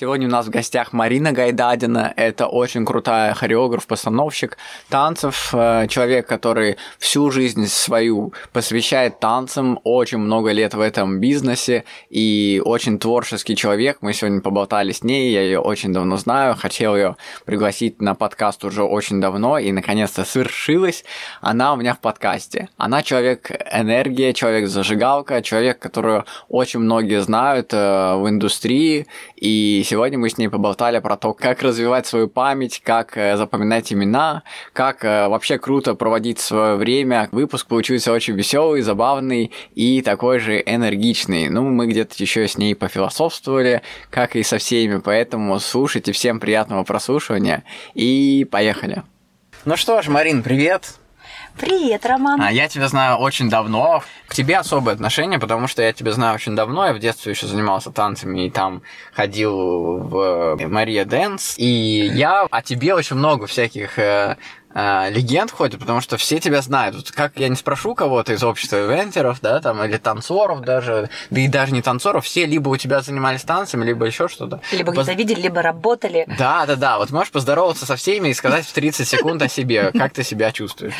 Сегодня у нас в гостях Марина Гайдадина. Это очень крутая хореограф, постановщик танцев, э, человек, который всю жизнь свою посвящает танцам, очень много лет в этом бизнесе и очень творческий человек. Мы сегодня поболтали с ней, я ее очень давно знаю, хотел ее пригласить на подкаст уже очень давно, и наконец-то свершилось. Она у меня в подкасте. Она человек энергия, человек зажигалка, человек, которую очень многие знают э, в индустрии, и сегодня мы с ней поболтали про то, как развивать свою память, как э, запоминать имена, как э, вообще круто проводить свое время. Выпуск получился очень веселый, забавный и такой же энергичный. Ну, мы где-то еще с ней пофилософствовали, как и со всеми, поэтому слушайте, всем приятного прослушивания и поехали. Ну что ж, Марин, привет! Привет, Роман. А я тебя знаю очень давно. К тебе особое отношение, потому что я тебя знаю очень давно. Я в детстве еще занимался танцами и там ходил в Мария Дэнс. И я о тебе очень много всяких э, легенд ходит, потому что все тебя знают. Вот как я не спрошу кого-то из общества ивентеров, да, там, или танцоров даже, да и даже не танцоров, все либо у тебя занимались танцами, либо еще что-то. Либо где-то Поз... видели, либо работали. Да, да, да. Вот можешь поздороваться со всеми и сказать в 30 секунд о себе, как ты себя чувствуешь.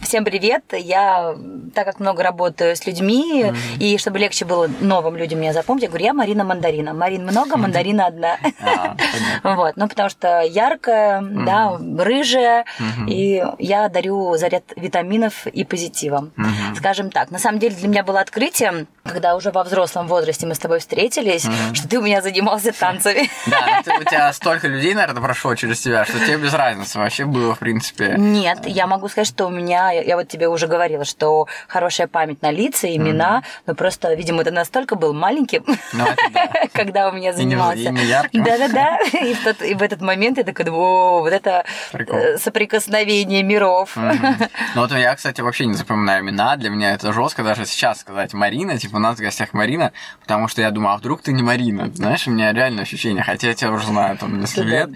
Всем привет. Я, так как много работаю с людьми, mm-hmm. и чтобы легче было новым людям меня запомнить, я говорю, я Марина Мандарина. Марин много, Мандарина одна. А, вот, ну, потому что яркая, да, рыжая, и я дарю заряд витаминов и позитива. Угу. Скажем так, на самом деле для меня было открытием, когда уже во взрослом возрасте мы с тобой встретились, угу. что ты у меня занимался танцами. Да, у тебя столько людей, наверное, прошло через тебя, что тебе без разницы вообще было, в принципе. Нет, я могу сказать, что у меня, я вот тебе уже говорила, что хорошая память на лица, имена, но просто, видимо, это настолько был маленьким, ну, когда у меня занимался. Да-да-да, и в этот момент я такая, о, вот это э, соприкосновение столкновение миров. Mm-hmm. Ну вот я, кстати, вообще не запоминаю имена. Для меня это жестко даже сейчас сказать Марина, типа у нас в гостях Марина, потому что я думаю, а вдруг ты не Марина? Знаешь, у меня реально ощущение, хотя я тебя уже знаю там несколько лет,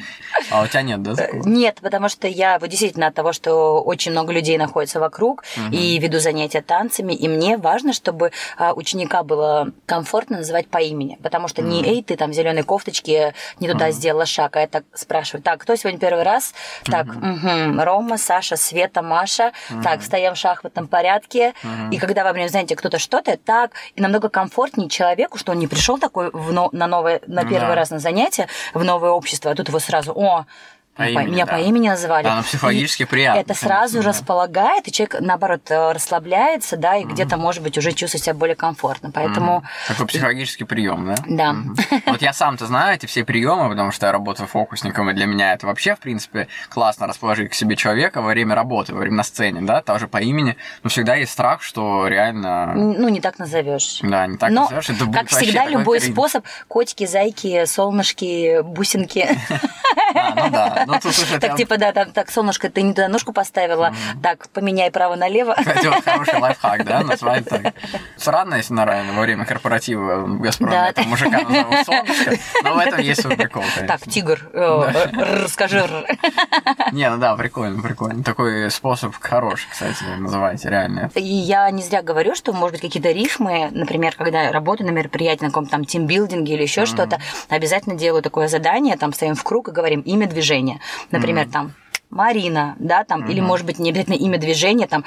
а у тебя нет, да? Такого? Нет, потому что я вот действительно от того, что очень много людей находится вокруг mm-hmm. и веду занятия танцами, и мне важно, чтобы а, ученика было комфортно называть по имени, потому что mm-hmm. не эй, ты там в зеленой кофточке не туда mm-hmm. сделала шаг, а я так спрашиваю, так, кто сегодня первый раз? Так, угу, Рома, Саша, Света, Маша. Угу. Так, встаем в шахматном порядке. Угу. И когда во время знаете, кто-то что-то, так, и намного комфортнее человеку, что он не пришел такой в, но, на новое, на первый да. раз на занятие, в новое общество, а тут его сразу, о, по имени, меня да. по имени называли. Да, но психологически и приятно. Это сразу да. располагает, и человек, наоборот, э, расслабляется, да, и mm где-то, может быть, уже чувствует себя более комфортно. Поэтому... mm Такой психологический прием, да? Да. mm Вот я сам-то знаю эти все приемы, потому что я работаю фокусником, и для меня это вообще, в принципе, классно расположить к себе человека во время работы, во время на сцене, да, тоже по имени. Но всегда есть страх, что реально... Ну, не так назовешь. Да, не так Но, назовешь. Это как всегда, любой кринж. способ котики, зайки, солнышки, бусинки. А, ну да. Ну, так, типа, да, там, так, солнышко, ты не туда ножку поставила, так, поменяй право налево. Вот хороший лайфхак, да, назвать так. Странно, если на во время корпоратива в Газпроме мужика назовут солнышко, но в этом есть свой прикол, Так, тигр, э, расскажи. Не, ну да, прикольно, прикольно. Такой способ хороший, кстати, называйте, реально. И я не зря говорю, что, может быть, какие-то рифмы, например, когда работаю на мероприятии, на каком-то там тимбилдинге или еще что-то, обязательно делаю такое задание, там стоим в круг и говорим имя движения. Например, mm-hmm. там Марина, да, там, mm-hmm. или, может быть, не обязательно имя движения, там,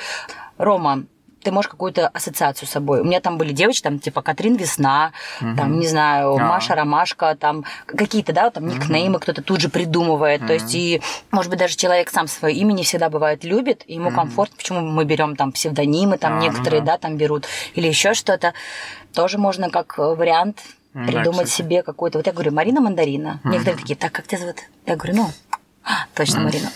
Рома, ты можешь какую-то ассоциацию с собой. У меня там были девочки, там, типа, Катрин Весна, угу. там, не знаю, а. Маша Ромашка, там, какие-то, да, там, никнеймы угу. кто-то тут же придумывает. Угу. То есть, и, может быть, даже человек сам свое имя не всегда бывает любит, и ему угу. комфортно. Почему мы берем там псевдонимы, там, а, некоторые, ну да. там берут, или еще что-то. Тоже можно как вариант придумать да, себе какой-то. Вот я говорю, Марина Мандарина. Некоторые такие, так, как тебя зовут? Я говорю, ну, точно, Марина.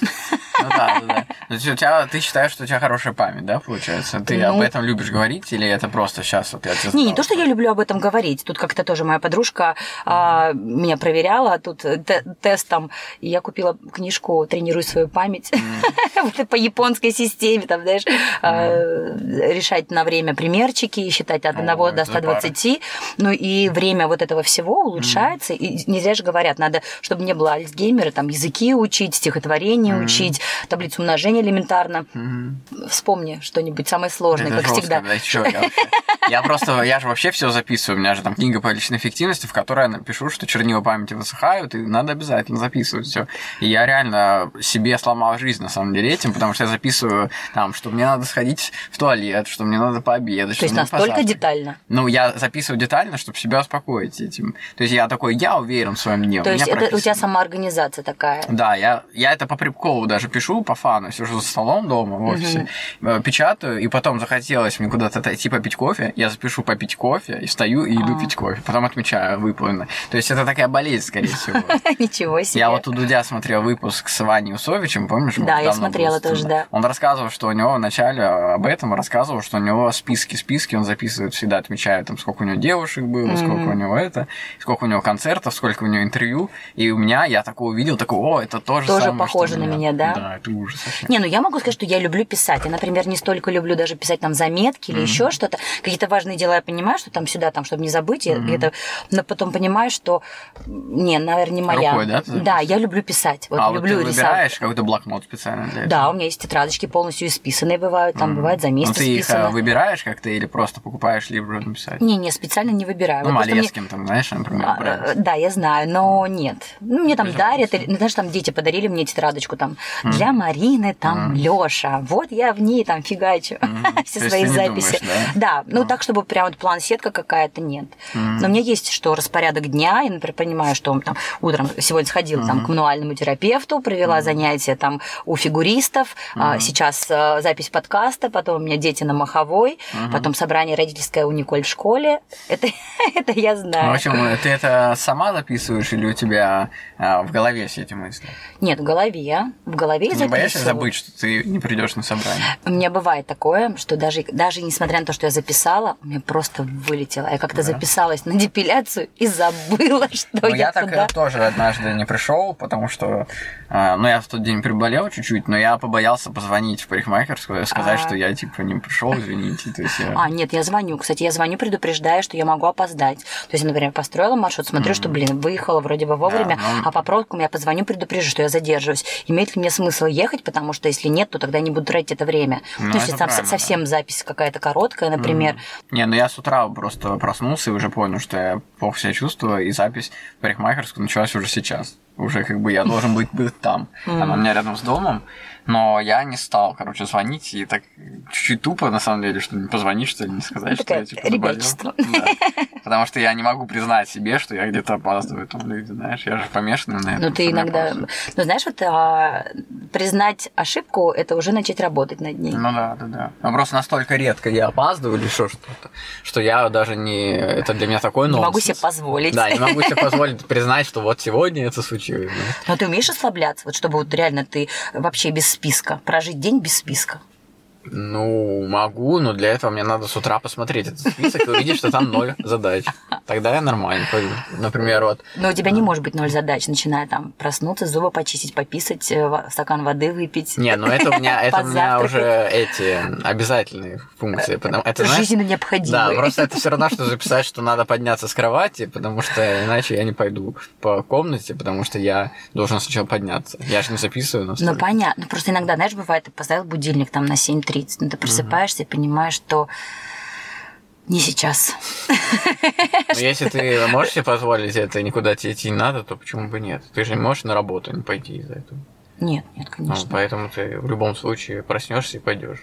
Ну да, да, да. То есть у тебя, ты считаешь, что у тебя хорошая память, да, получается? Ты Ну. об этом любишь говорить или это просто сейчас вот я тебе Не, не то, что я люблю об этом говорить. Тут как-то тоже моя подружка а, меня проверяла, тут те- тестом. И я купила книжку «Тренируй свою память» Вот по японской системе, там, знаешь, а, решать на время примерчики, считать от О, 1 до это 120. Ну и время вот этого всего улучшается. И не зря же говорят, надо, чтобы не было Альцгеймера, там языки учить, стихотворение учить, таблицу умножения элементарно. Мгм. Вспомни что-нибудь самое сложное, Это как жестко, всегда. да, чё, я, вообще- я просто, я же вообще все записываю. У меня же там книга по личной эффективности, в которой я напишу, что чернила памяти высыхают, и надо обязательно записывать все. И я реально себе сломал жизнь, на самом деле, этим, потому что я записываю там, что мне надо сходить в туалет, что мне надо пообедать. То есть настолько позавтракать. детально. Ну, я записываю детально, чтобы себя успокоить этим. То есть я такой, я уверен в своем дне. То у есть это у тебя самоорганизация такая. Да, я, я это по приколу даже пишу, по фану, сижу за столом дома в офисе, э, печатаю, и потом захотелось мне куда-то отойти попить кофе, я запишу попить кофе, и встаю и иду А. пить кофе, потом отмечаю выполнено. То есть это такая болезнь, скорее всего. Ничего себе. Я вот у Дудя смотрел выпуск с Ваней Усовичем, помнишь? Да, я смотрела тоже, да. Он рассказывал, что у него вначале об этом рассказывал, что у него списки, списки, он записывает всегда, отмечает, там, сколько у него девушек было, сколько у него это, сколько у него концертов, сколько у него интервью. И у меня, я такое увидел, такой, о, это тоже Тоже самое, у на меня, да? Да, это ужас вообще. Не, ну я могу сказать, что я люблю писать. Я, например, не столько люблю даже писать там заметки или еще что-то. Какие-то важные дела я понимаю, что там сюда, там, чтобы не забыть. я где-то- но потом понимаю, что не, наверное, не моя. Рукой, да, ты да, я люблю писать. Вот а вот люблю ты рисовать. выбираешь какой-то блокнот специально для этого? Да, у меня есть тетрадочки полностью исписанные бывают, там бывает за месяц Ну, ты их э, выбираешь как-то или просто покупаешь, либо написать? Не, не, специально не выбираю. Ну, Вот просто мне- там, знаешь, например, А, э, Да, я знаю, но нет. Ну, мне там дарят, или, ну, знаешь, там дети подарили мне тетрадочку там для Марины, там Лёша. Вот я в ней там фигачу все То свои записи. думаешь, да? ну так, чтобы прям вот план-сетка какая-то нет. Но у меня есть что распорядок дня, я, например, понимаю, что там утром сегодня сходила там к мануальному терапевту, провела занятия там у фигуристов, а, сейчас э, запись подкаста, потом у меня дети на Маховой, потом собрание родительское у Николь в школе. Это, это я знаю. Ну, в общем, э, ты это сама записываешь или у тебя а, в голове все эти мысли? Нет, в голове. В голове я не боишься забыть, что ты не придешь на собрание? У меня бывает такое, что даже, даже несмотря на то, что я записала, у меня просто вылетело. Я как-то Да. записалась на депиляцию и забыла, что Ну, я, я так туда. э, тоже однажды не пришел, потому что, э, ну, я в тот день приболел чуть-чуть, но я побоялся позвонить в парикмахерскую и сказать, А. что я, типа, не пришел, извините. То есть я... А, нет, я звоню. Кстати, я звоню, предупреждаю, что я могу опоздать. То есть, например, построила маршрут, смотрю, что, блин, выехала вроде бы вовремя, Да, ну- а по пробкам я позвоню, предупрежу, что я задерживаюсь. Имеет ли мне смысл ехать, потому что если нет, то тогда я не буду тратить это время. Ну, то есть, это там совсем запись какая-то короткая, например. Не, ну я с утра просто проснулся и уже понял, что я плохо себя чувствую, и запись в парикмахерскую началась уже сейчас. Уже как бы я должен быть, быть там. Она у меня рядом с домом, но я не стал, короче, звонить, и так чуть-чуть тупо, на самом деле, что не позвонить, что ли, не сказать, что Такая я, типа, заболел. ребячество. Да. Потому что я не могу признать себе, что я где-то опаздываю, там люди, знаешь, я же помешанный на этом. Ну, ты что иногда... Ну, знаешь, вот а, признать ошибку – это уже начать работать над ней. Ну да, да, да. Но просто настолько редко я опаздываю или еще что-то, что я даже не... Это для меня такой Не нонсенс. могу себе позволить. Да, не могу себе позволить признать, что вот сегодня это случилось. Да. Но ты умеешь расслабляться, вот чтобы вот реально ты вообще без списка, прожить день без списка. Ну, могу, но для этого мне надо с утра посмотреть этот список и увидеть, что там ноль задач. Тогда я нормально пойду. Например, вот Но у тебя не может быть ноль задач, начиная там проснуться, зубы почистить, пописать, э, стакан воды выпить. Не, ну это у меня, это у меня уже эти обязательные функции. Потому, это, Жизненно да, необходимые. просто это все равно, что записать, что надо подняться с кровати, потому что иначе я не пойду по комнате, потому что я должен сначала подняться. Я же не записываю Ну, понятно. Просто иногда, знаешь, бывает, ты поставил будильник там на 7.30, но ты просыпаешься и понимаешь, что не сейчас. Но если ты можешь себе позволить это, никуда тебе идти не надо, то почему бы нет? Ты же не можешь на работу не пойти из-за этого. Нет, нет, Ну, конечно. поэтому ты в любом случае проснешься и пойдешь.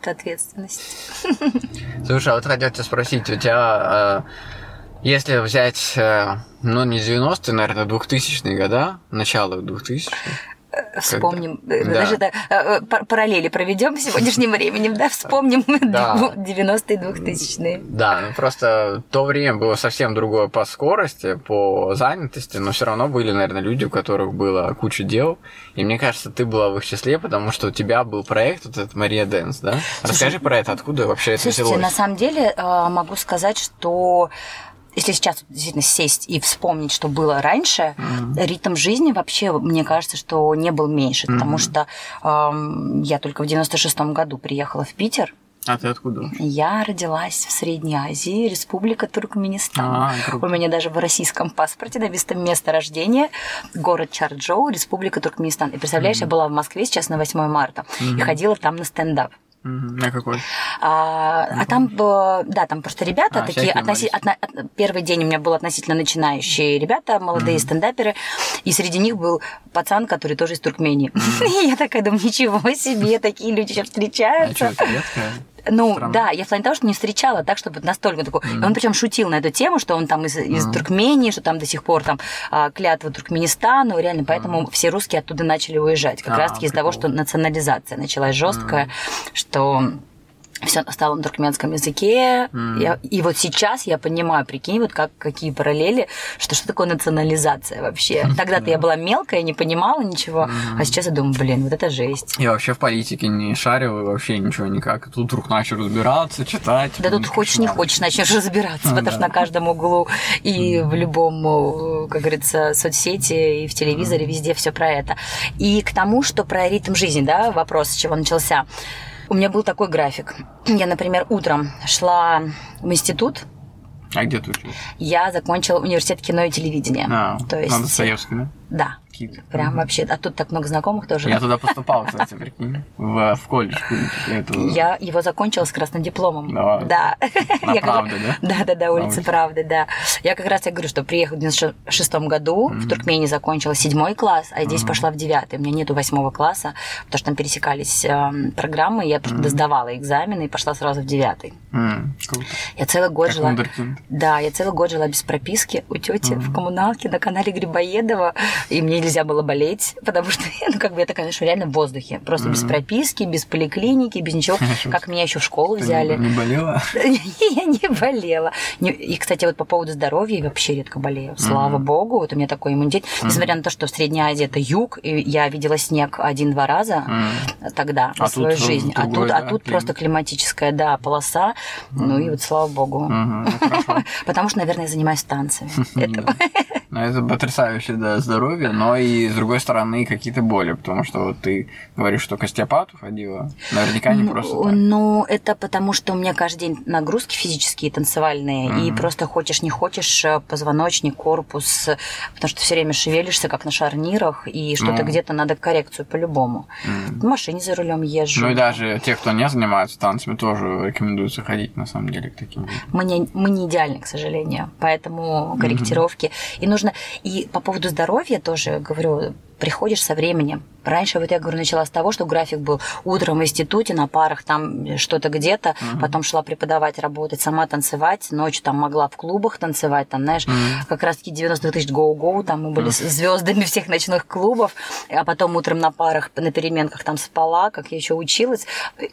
Это ответственность. Слушай, а вот хотел тебя спросить, у тебя, э, если взять, э, ну, не 90-е, наверное, 2000-е года, начало 2000-х, Вспомним, Когда... Э, даже да. это, параллели проведем сегодняшним временем, да, вспомним да. 90-е, 2000-е. Да, ну просто то время было совсем другое по скорости, по занятости, но все равно были, наверное, люди, у которых было куча дел, и мне кажется, ты была в их числе, потому что у тебя был проект, вот этот Мария Дэнс, да? Расскажи Слушай, про это, откуда вообще это взялось? на самом деле могу сказать, что если сейчас действительно сесть и вспомнить, что было раньше, mm-hmm. ритм жизни вообще, мне кажется, что не был меньше, mm-hmm. потому что э, я только в 96-м году приехала в Питер. А ты откуда? Я родилась в Средней Азии, Республика Туркменистан. А, У меня даже в российском паспорте написано место рождения город Чарджоу, Республика Туркменистан. И представляешь, mm-hmm. я была в Москве сейчас на 8 марта mm-hmm. и ходила там на стендап. На какой? А, а там, да, там просто ребята а, такие, относи, отно, первый день у меня был относительно начинающие ребята, молодые mm-hmm. стендаперы, и среди них был пацан, который тоже из Туркмении. Mm-hmm. Я такая думаю, ничего себе, такие люди сейчас встречаются. А что, ну, Странно. да, я в плане того, что не встречала так, чтобы настолько такой. Mm. Он причем шутил на эту тему, что он там из, из mm. Туркмении, что там до сих пор там а, клятва Туркменистану, реально, поэтому mm. все русские оттуда начали уезжать. Как а, раз-таки из-за того, что национализация началась жесткая, mm. что все стало на туркменском языке. Mm. Я, и вот сейчас я понимаю, прикинь, вот как, какие параллели, что что такое национализация вообще. Тогда-то я была мелкая, не понимала ничего, mm. а сейчас я думаю, блин, вот это жесть. Я вообще в политике не шарил, вообще ничего никак. Тут вдруг начал разбираться, читать. Да тут хочешь, не хочешь, начнешь разбираться, потому что на каждом углу и в любом, как говорится, соцсети, и в телевизоре, везде все про это. И к тому, что про ритм жизни, да, вопрос, с чего начался. У меня был такой график. Я, например, утром шла в институт, а где ты училась? Я закончила университет кино и телевидения. А, то есть... На Достоевском, да? Да. Какие-то. Прям угу. вообще. А тут так много знакомых тоже. Я туда поступал, кстати, прикинь. В, в колледж. Этого... Я его закончила с красным дипломом. Да. да. На я Правда, да? Да, да, да, улица Правды, да. Я как раз я говорю, что приехала в 96 году, mm-hmm. в Туркмении закончила седьмой класс, а здесь mm-hmm. пошла в девятый. У меня нету восьмого класса, потому что там пересекались э, программы, я просто mm-hmm. сдавала экзамены и пошла сразу в девятый. Mm-hmm. Я целый год как жила... Wunderkind. Да, я целый год жила без прописки у тети mm-hmm. в коммуналке на канале Грибоедова, и мне нельзя было болеть, потому что, ну, как бы это, конечно, реально в воздухе. Просто mm-hmm. без прописки, без поликлиники, без ничего. Как меня еще в школу взяли. Не болела? Я не болела. И, кстати, вот по поводу здоровья я вообще редко болею. Слава богу, вот у меня такой иммунитет. Несмотря на то, что в Средней Азии это юг, и я видела снег один-два раза тогда в свою жизнь. А тут, а тут просто климатическая, да, полоса. Ну и вот слава богу. Потому что, наверное, я занимаюсь танцами. Ну, это потрясающе, да, здоровье, но и, с другой стороны, какие-то боли, потому что вот ты говоришь, что к остеопату ходила, наверняка не просто так. Ну, это потому, что у меня каждый день нагрузки физические, танцевальные, mm-hmm. и просто хочешь, не хочешь, э, позвоночник, корпус, потому что все время шевелишься, как на шарнирах, и что-то mm-hmm. где-то надо коррекцию по-любому. Mm-hmm. В машине за рулем езжу. Ну, и даже те, кто не занимается танцами, тоже рекомендуется ходить, на самом деле, к таким. Мы не, мы не идеальны, к сожалению, поэтому корректировки. Mm-hmm. И нужно... И по поводу здоровья тоже говорю, приходишь со временем. Раньше, вот я говорю, начала с того, что график был утром в институте, на парах там что-то где-то, mm-hmm. потом шла преподавать, работать, сама танцевать, ночью там могла в клубах танцевать, там, знаешь, mm-hmm. как раз-таки 90 тысяч гоу-гоу, там мы были mm-hmm. звездами всех ночных клубов, а потом утром на парах, на переменках там спала, как я еще училась.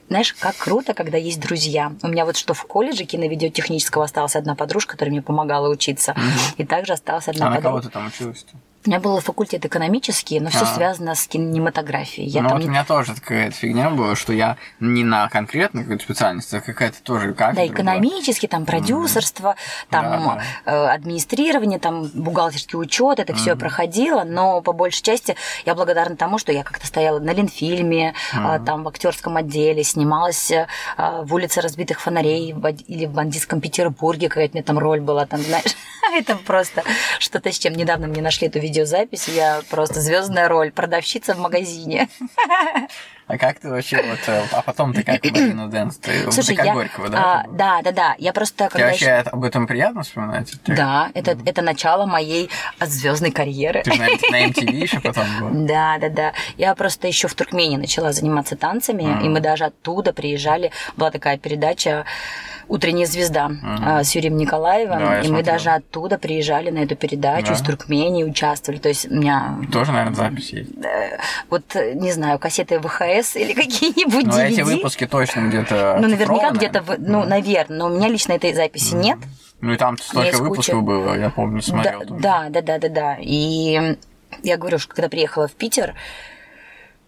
Знаешь, как круто, когда есть друзья. У меня вот что в колледже киновидеотехнического осталась одна подружка, которая мне помогала учиться, mm-hmm. и также осталась одна а подружка. А на кого ты там училась-то? У меня был факультет экономический, но все а. связано с кинематографией. Я ну вот не... у меня тоже такая фигня была, что я не на конкретной какой-то специальности, а какая-то тоже как Да, экономический, там продюсерство, mm. там да, да. Э, администрирование, там бухгалтерский учет, это mm. все проходило, но по большей части я благодарна тому, что я как-то стояла на Ленфильме, mm. там в актерском отделе, снималась э, в улице разбитых фонарей или в бандитском Петербурге, какая-то мне там роль была, там, знаешь, это просто что-то с чем недавно мне нашли эту видео видеозапись, я просто звездная роль, продавщица в магазине. А как ты вообще вот... э, А потом ты как Марина Дэнс? Ты Слушай, ты как я... Горького, да? а, да, да, да. Я просто Тебе когда вообще об этом приятно вспоминать? Ты- Да, это, это начало моей звездной карьеры. Ты на, на MTV еще потом был. Да, да, да. Я просто еще в Туркмении начала заниматься танцами, и мы даже оттуда приезжали. Была такая передача «Утренняя звезда» а, с Юрием Николаевым, Да, и мы смотрел. даже оттуда приезжали на эту передачу, Да? из Туркмении участвовали. То есть у меня Тоже, наверное, запись есть. э, вот, не знаю, кассеты ВХС или какие-нибудь DVD. Ну, эти выпуски точно где-то Ну, наверняка где-то, ну, наверное, но у меня лично этой записи нет. Ну и там столько выпусков куча. было, я помню, смотрел. Да, да, да, да, да, да. И я говорю, что когда приехала в Питер,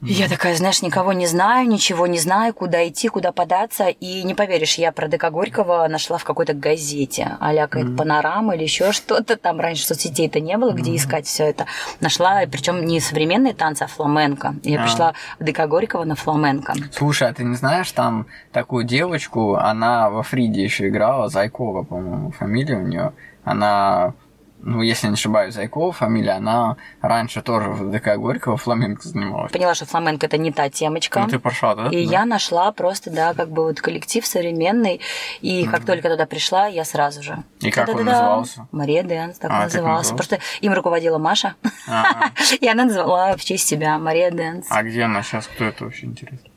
я такая, знаешь, никого не знаю, ничего не знаю, куда идти, куда податься. И не поверишь, я про ДК Горького нашла в какой-то газете, а-ля какая-то панорама или еще что-то. Там раньше соцсетей-то не было, где искать все это. Нашла, причем не современные танцы, а фламенко. Я А. пришла в ДК Горького на фламенко. Слушай, а ты не знаешь, там такую девочку, она во Фриде еще играла, Зайкова, по-моему, фамилия у нее. Она, ну, если не ошибаюсь, Зайкова фамилия, она раньше тоже в ДК Горького фламенко занималась. Поняла, что фламенко это не та темочка. Ну, ты пошла, да? И Да. я нашла просто, да, как бы вот коллектив современный. И как только туда пришла, я сразу же. И как он назывался? Мария Dance, так А, назывался? Просто им руководила Маша. А, И она назвала в честь себя Мария Dance. а где она сейчас? Кто это вообще интересно?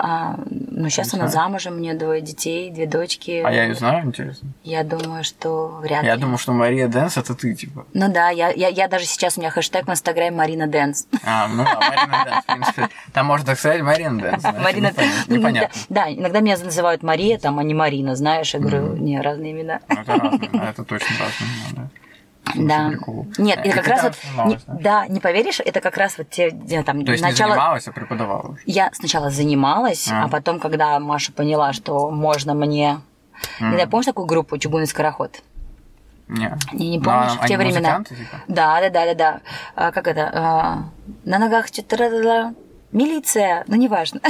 А, ну, сейчас она знаю. замужем, у нее двое детей, две дочки. А я ее знаю, интересно. Я думаю, что вряд ли. Я думал, что Мария Dance это ты, типа. Ну да, я, я, я даже сейчас у меня хэштег в инстаграме Марина Дэнс. А, ну да, Марина Dance, в принципе. Там можно так сказать Марина Dance. Марина непонятно- Ну, Непонятно. Да, да, иногда меня называют Мария, там, а не Марина, знаешь. Я говорю, не, разные имена. Ну, Это разные, это точно разные, да. Да. прикол. Нет, И это как раз вот, занималась, не- да? да, не поверишь, это как раз вот те, где там То есть не начало. занималась, а преподавала. Я сначала занималась, А. а. потом, когда Маша поняла, что можно мне, не знаю, помнишь такую группу Чугунный скороход? Не. Не, не Ну, помнишь, а в те они времена. типа? Да, да, да, да, да. А, как это? А, на ногах что-то милиция, ну неважно.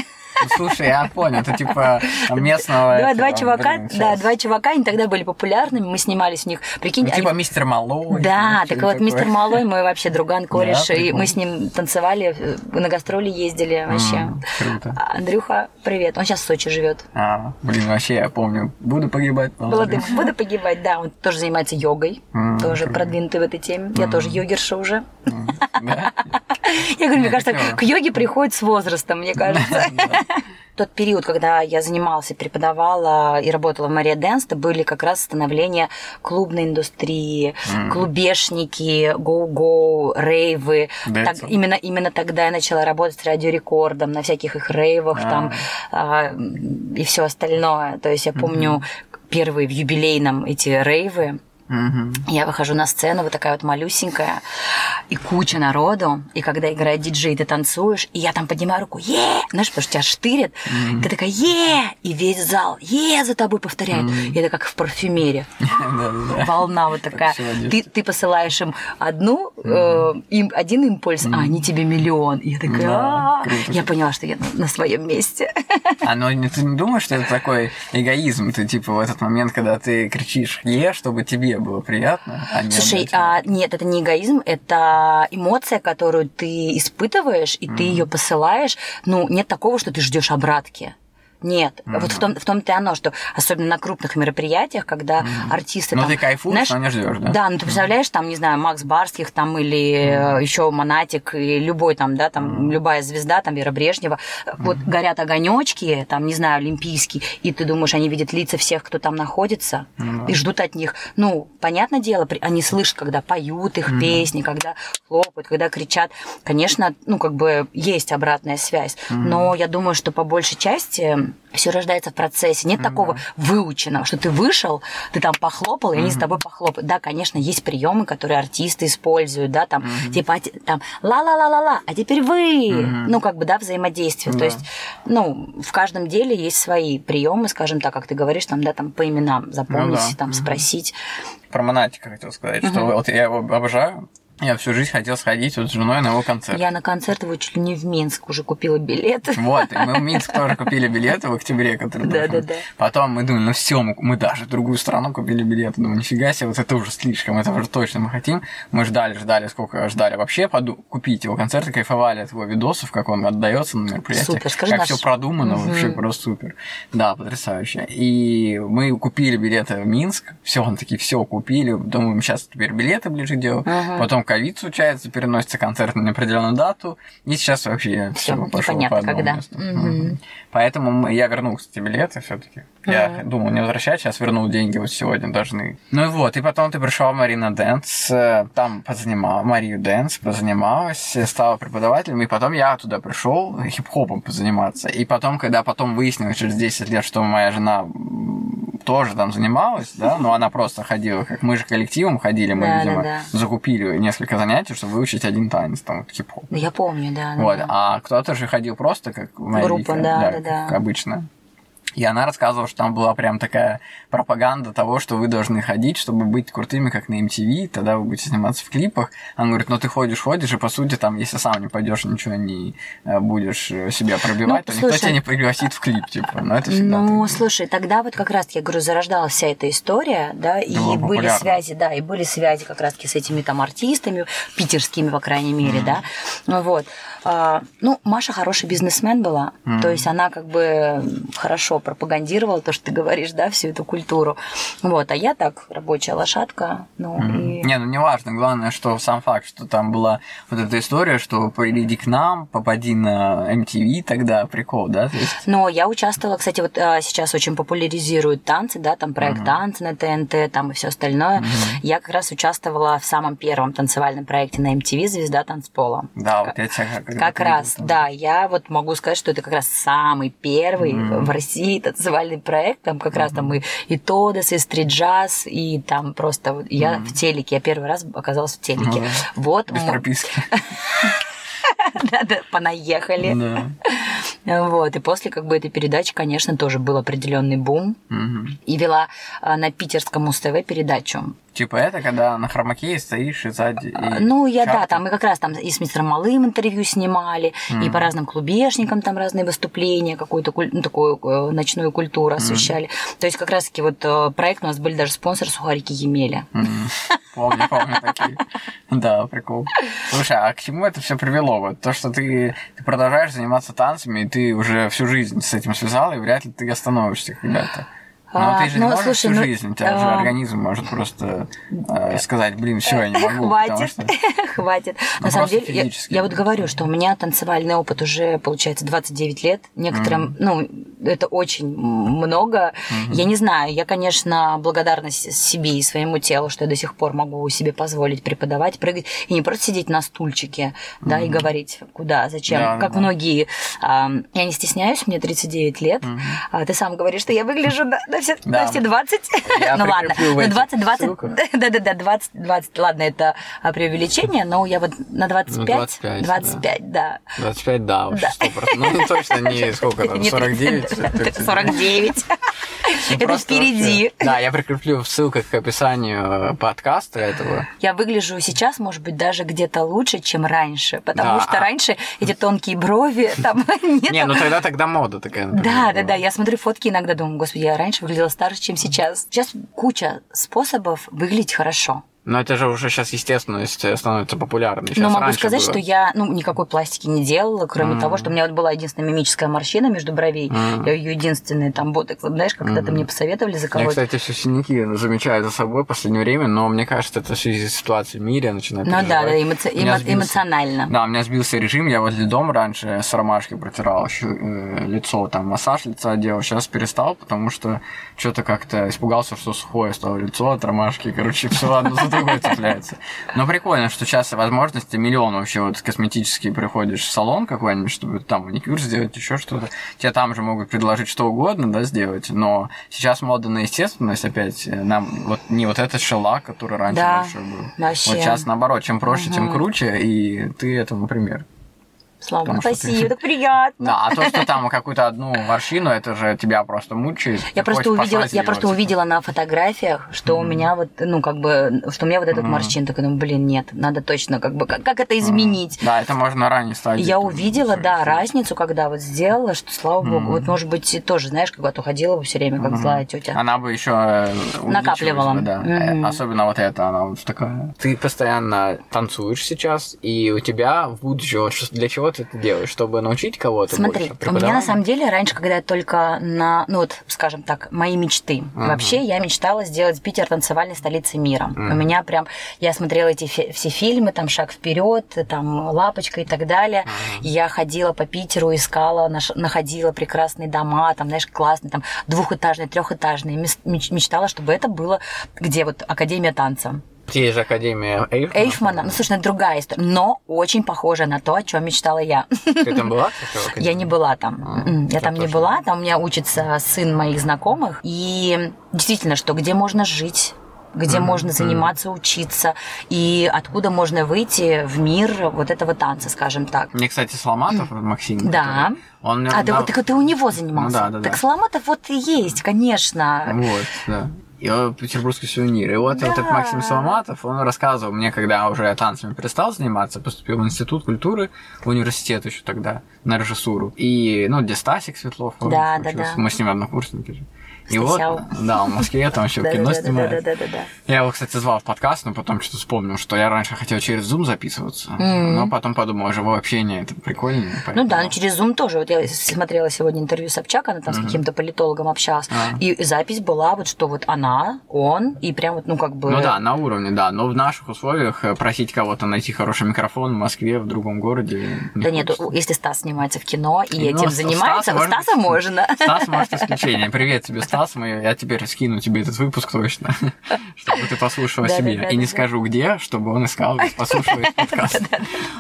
Ну, слушай, я понял, это типа местного... Два, этого, два чувака, блин, да, два чувака, они тогда были популярными, мы снимались у них, прикинь, Ну, они- типа мистер Малой. Да, ну, так вот, такое. мистер Малой, мой вообще друган, кореш, Да, и мы с ним танцевали, э, на гастроли ездили вообще. М, Круто. А Андрюха, привет, он сейчас в Сочи живет. А, блин, вообще, я помню, буду погибать. по Буду, погибать, да, он тоже занимается йогой, М, тоже круто. продвинутый в этой теме. Я тоже йогерша уже. М, Да? Я говорю, мне Не, кажется, к йоге приходит с возрастом, мне кажется. Тот период, когда я занималась преподавала и работала в Мария Dance, это были как раз становление клубной индустрии, клубешники, гоу-гоу, рейвы. Именно, именно тогда я начала работать с радиорекордом на всяких их рейвах А. там а, и все остальное. То есть я помню первые в юбилейном эти рейвы. Мгм. Я выхожу на сцену, вот такая вот малюсенькая, и куча народу, и когда играет диджей, ты танцуешь, и я там поднимаю руку, е знаешь, потому что тебя штырит, ты такая, е и весь зал, е за тобой повторяет. И это как в парфюмере. Волна вот такая. Ты, ты посылаешь им одну, э, им один импульс, а они тебе миллион. И я такая, я поняла, что я на, на своем месте. А ну не- ты не думаешь, что это такой эгоизм? Ты типа в этот момент, когда ты кричишь «е», чтобы тебе было приятно, а не Слушай, а, нет, это не эгоизм, это эмоция, которую ты испытываешь, и ты ее посылаешь. Ну, нет такого, что ты ждешь обратки. Нет, вот в, том, в том-то и оно, что особенно на крупных мероприятиях, когда артисты Ну, там, ты кайфуешь, знаешь, но не ждешь, да? Да, ну ты представляешь, там, не знаю, Макс Барских там или еще Монатик, и любой там, да, там любая звезда, там Вера Брежнева, вот горят огонечки, там, не знаю, олимпийские, и ты думаешь, они видят лица всех, кто там находится, и ждут от них. Ну, понятное дело, они слышат, когда поют их песни, когда хлопают, когда кричат. Конечно, ну, как бы есть обратная связь, но я думаю, что по большей части все рождается в процессе. Нет такого выученного, что ты вышел, ты там похлопал, и они за тобой похлопают. Да, конечно, есть приемы, которые артисты используют, да, там, типа, а там, ла-ла-ла-ла-ла, а теперь вы, ну, как бы, да, взаимодействие. Да. То есть, ну, в каждом деле есть свои приемы, скажем так, как ты говоришь, там, да, там, по именам запомнить, Ну да. там, Мгм. спросить. Про Монатика хотел сказать, что вот я его обожаю. Я всю жизнь хотел сходить вот с женой на его концерт. Я на концерт его чуть ли не в Минск уже купила билет. Вот, и мы в Минск тоже купили билеты в октябре, который Да, да, да. Потом мы думали, ну все, мы, даже в другую страну купили билеты. Думаю, нифига себе, вот это уже слишком, это уже точно мы хотим. Мы ждали, ждали, сколько ждали вообще поду- купить его концерт, и кайфовали от его видосов, как он отдается на мероприятиях. Супер, скажи как наш- все продумано, вообще просто супер. Да, потрясающе. И мы купили билеты в Минск, все, он такие, все купили. Думаем, сейчас теперь билеты ближе к делу. Потом ковид случается, переносится концерт на неопределенную дату, и сейчас вообще все Всё, пошло непонятно по одному когда. месту. Мгм. Поэтому мы- я вернул, кстати, билеты все-таки. Я Мгм. думал не возвращать, сейчас вернул деньги вот сегодня должны. Ну и вот, и потом ты пришел в Марина Dance, э, там позанимал, Марию Dance позанималась, э, стала преподавателем, и потом я туда пришел хип-хопом позаниматься. И потом, когда потом выяснилось через 10 лет, что моя жена тоже там занималась, да, но она просто ходила, как мы же коллективом ходили, мы, Да, видимо, да, закупили несколько занятий, чтобы выучить один танец, там, вот, хип-хоп. Да, я помню, да. Вот, да. а кто-то же ходил просто как Марика, Группа, да, да, как да. обычно. И она рассказывала, что там была прям такая пропаганда того, что вы должны ходить, чтобы быть крутыми, как на MTV, тогда вы будете сниматься в клипах. Она говорит, ну ты ходишь, ходишь, и по сути там, если сам не пойдешь, ничего не э, будешь э, себя пробивать, Ну, то никто слушай. тебя не пригласит в клип, типа. Но это всегда Ну, так. слушай, тогда вот как раз, я говорю, зарождалась вся эта история, да, и было были популярно. связи, да, и были связи как раз-таки с этими там артистами, питерскими, по крайней мере, да. Ну, вот. А, ну, Маша хороший бизнесмен была, то есть она как бы хорошо пропагандировала то, что ты говоришь, да, всю эту культуру. Вот, а я так, рабочая лошадка, ну, и... Не, ну не важно, главное, что сам факт, что там была вот эта история, что приди к нам, попади на MTV, тогда прикол, да? То есть, Но я участвовала, кстати, вот а, сейчас очень популяризируют танцы, да, там проект Мгм. танцы на ТНТ, там и все остальное. Я как раз участвовала в самом первом танцевальном проекте на MTV «Звезда танцпола». да, вот я тебя как, Как раз, да, я вот могу сказать, что это как раз самый первый Мгм. в России танцевальный проект, там как раз там и, и Тодос, и стрит-джаз, и там просто вот я в телеке, я первый раз оказалась в телеке. Да. Вот, Без прописки. да-да, понаехали. Да. Вот, и после как бы этой передачи, конечно, тоже был определенный бум. Мгм. И вела а, на питерском Муз-ТВ передачу. Типа это, когда на хромаке стоишь и сзади... и Ну, я, да, чарты. там мы как раз там и с мистером Малым интервью снимали, и Мгм. по разным клубешникам там разные выступления, какую-то ну, такую э, ночную культуру освещали. То есть как раз-таки вот э, проект у нас были даже спонсоры Сухарики Емеля. Мгм. Помню, помню такие. Да, прикол. Слушай, а к чему это все привело? Вот то, что ты, ты продолжаешь заниматься танцами, и ты уже всю жизнь с этим связал, и вряд ли ты остановишься когда-то. Но А, ты же ну, не можешь слушай, всю ну, жизнь, у тебя же а, организм может просто э, сказать, блин, все, я не могу, потому Хватит, что... хватит. Ну, На самом деле, я, я вот говорю, что у меня танцевальный опыт уже, получается, 29 лет. Некоторым, ну, это очень много. Я не знаю, я, конечно, благодарна себе и своему телу, что я до сих пор могу себе позволить преподавать, прыгать, и не просто сидеть на стульчике, да, и говорить, куда, зачем. Да, как да. многие. а, я не стесняюсь, мне 39 лет. А ты сам говоришь, что я выгляжу на, все, Да. все 20. Я ну ладно, этих 20, 20, ссылках. да-да-да, 20, 20, ладно, это а, преувеличение, но я вот на 25, 25, 25, да. 25, да, вообще Да. 100%. Ну, точно не сколько там, Не 49? 30, 49. Это Ну, Просто впереди. вообще. Да, я прикреплю в ссылках к описанию э, подкаста этого. Я выгляжу сейчас, может быть, даже где-то лучше, чем раньше, потому Да. что раньше эти тонкие брови, там нет. Не, ну тогда тогда мода такая. например, Да, да, да. Я смотрю фотки иногда, думаю, господи, я раньше выглядела старше, чем сейчас. Сейчас куча способов выглядеть хорошо. Но это же уже сейчас естественность становится популярной. Но Щас могу сказать, было. что я ну, никакой пластики не делала, кроме Мгм. того, что у меня вот была единственная мимическая морщина между бровей. Мгм. Я ее единственный там ботекс, знаешь, когда-то Мгм. мне посоветовали Я, заколоть. кстати, все синяки замечаю за собой в последнее время, но мне кажется, это в связи с ситуацией в мире я начинаю Ну да, да, переживать. эмо- сбился- эмоционально. Да, у меня сбился режим, я возле дома раньше с ромашки протирал щу- э, лицо, там массаж лица делал, сейчас перестал, потому что что-то как-то испугался, что сухое стало лицо от ромашки, короче, все одно за другое цепляется. Но прикольно, что сейчас возможности миллион вообще вот косметические приходишь в салон какой-нибудь, чтобы там маникюр сделать, еще что-то. Тебе там же могут предложить что угодно, да, сделать, но сейчас мода на естественность опять, э, нам вот не вот этот шелак, который раньше Да, большой был. вообще. Вот сейчас наоборот, чем проще, тем Мгм. круче, и ты этому пример. Слава богу, что ты- спасибо, так приятно. Да, а то, что там какую-то одну морщину, это же тебя просто мучает. Я просто увидела, я просто типа. увидела на фотографиях, что у меня вот, ну, как бы, что у меня вот этот Мгм. морщин, такой, ну, блин, нет, надо точно, как бы, как, как это изменить? Да, это можно на ранней стадии. Я увидела, да, совершить. разницу, когда вот сделала, что, слава богу, Мгм. вот, может быть, и тоже, знаешь, как вот уходила бы все время, как Мгм. злая тетя. Она бы еще Накапливала. да. Мгм. Э, Особенно вот это, она вот такая. Ты постоянно танцуешь сейчас, и у тебя в будущем для чего ты это делаешь? Чтобы научить кого-то Смотри, больше? у меня на самом деле раньше, когда я только на, ну вот, скажем так, мои мечты. Мгм. Вообще я мечтала сделать Питер танцевальной столицей мира. Мгм. У меня прям, я смотрела эти фи- все фильмы, там «Шаг вперед», там «Лапочка» и так далее. Я ходила по Питеру, искала, наш- находила прекрасные дома, там, знаешь, классные, там, двухэтажные, трехэтажные. Мечтала, чтобы это было, где вот Академия танца. Есть же Академия Эйфмана. Эйфмана, ну, слушай, это другая история, но очень похожа на то, о чем мечтала я. Ты там была? Я не была там. А, Я там не была. Там у меня учится сын моих знакомых. И действительно, что где можно жить, где Мгм, можно заниматься, учиться, и откуда можно выйти в мир вот этого танца, скажем так. Мне, кстати, Соломатов, Максим, Да. который- он А, ты, дал- вот- так ты у него занимался? Ну да, да, так да. Соломатов вот и есть, конечно. Вот, да. И он петербургский сувенир. И вот Да. этот Максим Соломатов, он рассказывал мне, когда уже я танцами перестал заниматься, поступил в Институт культуры, в университет еще тогда, на режиссуру. И, ну, где Стасик Светлов, он Да, да, учился. да. Мы с ним однокурсники же. И вот, да, он в Москве там еще кино снимает. Я его, кстати, звал в подкаст, но потом что-то вспомнил, что я раньше хотел через Zoom записываться, но потом подумал, живое общение это прикольно. Ну да, ну через Zoom тоже. Вот я смотрела сегодня интервью Собчак, она там с каким-то политологом общалась. А. И запись была вот, что вот она, он, и прям вот, ну как бы... Ну да, на уровне, да. Но в наших условиях э, просить кого-то найти хороший микрофон в Москве, в другом городе. не Да нет, если Стас снимается в кино и Ну, этим Стас занимается, может Стаса можно. Стас, может, исключение. Привет тебе, Стас. Мы, я теперь скину тебе этот выпуск точно, чтобы ты послушал о себе. И не скажу где, чтобы он искал, послушал этот подкаст.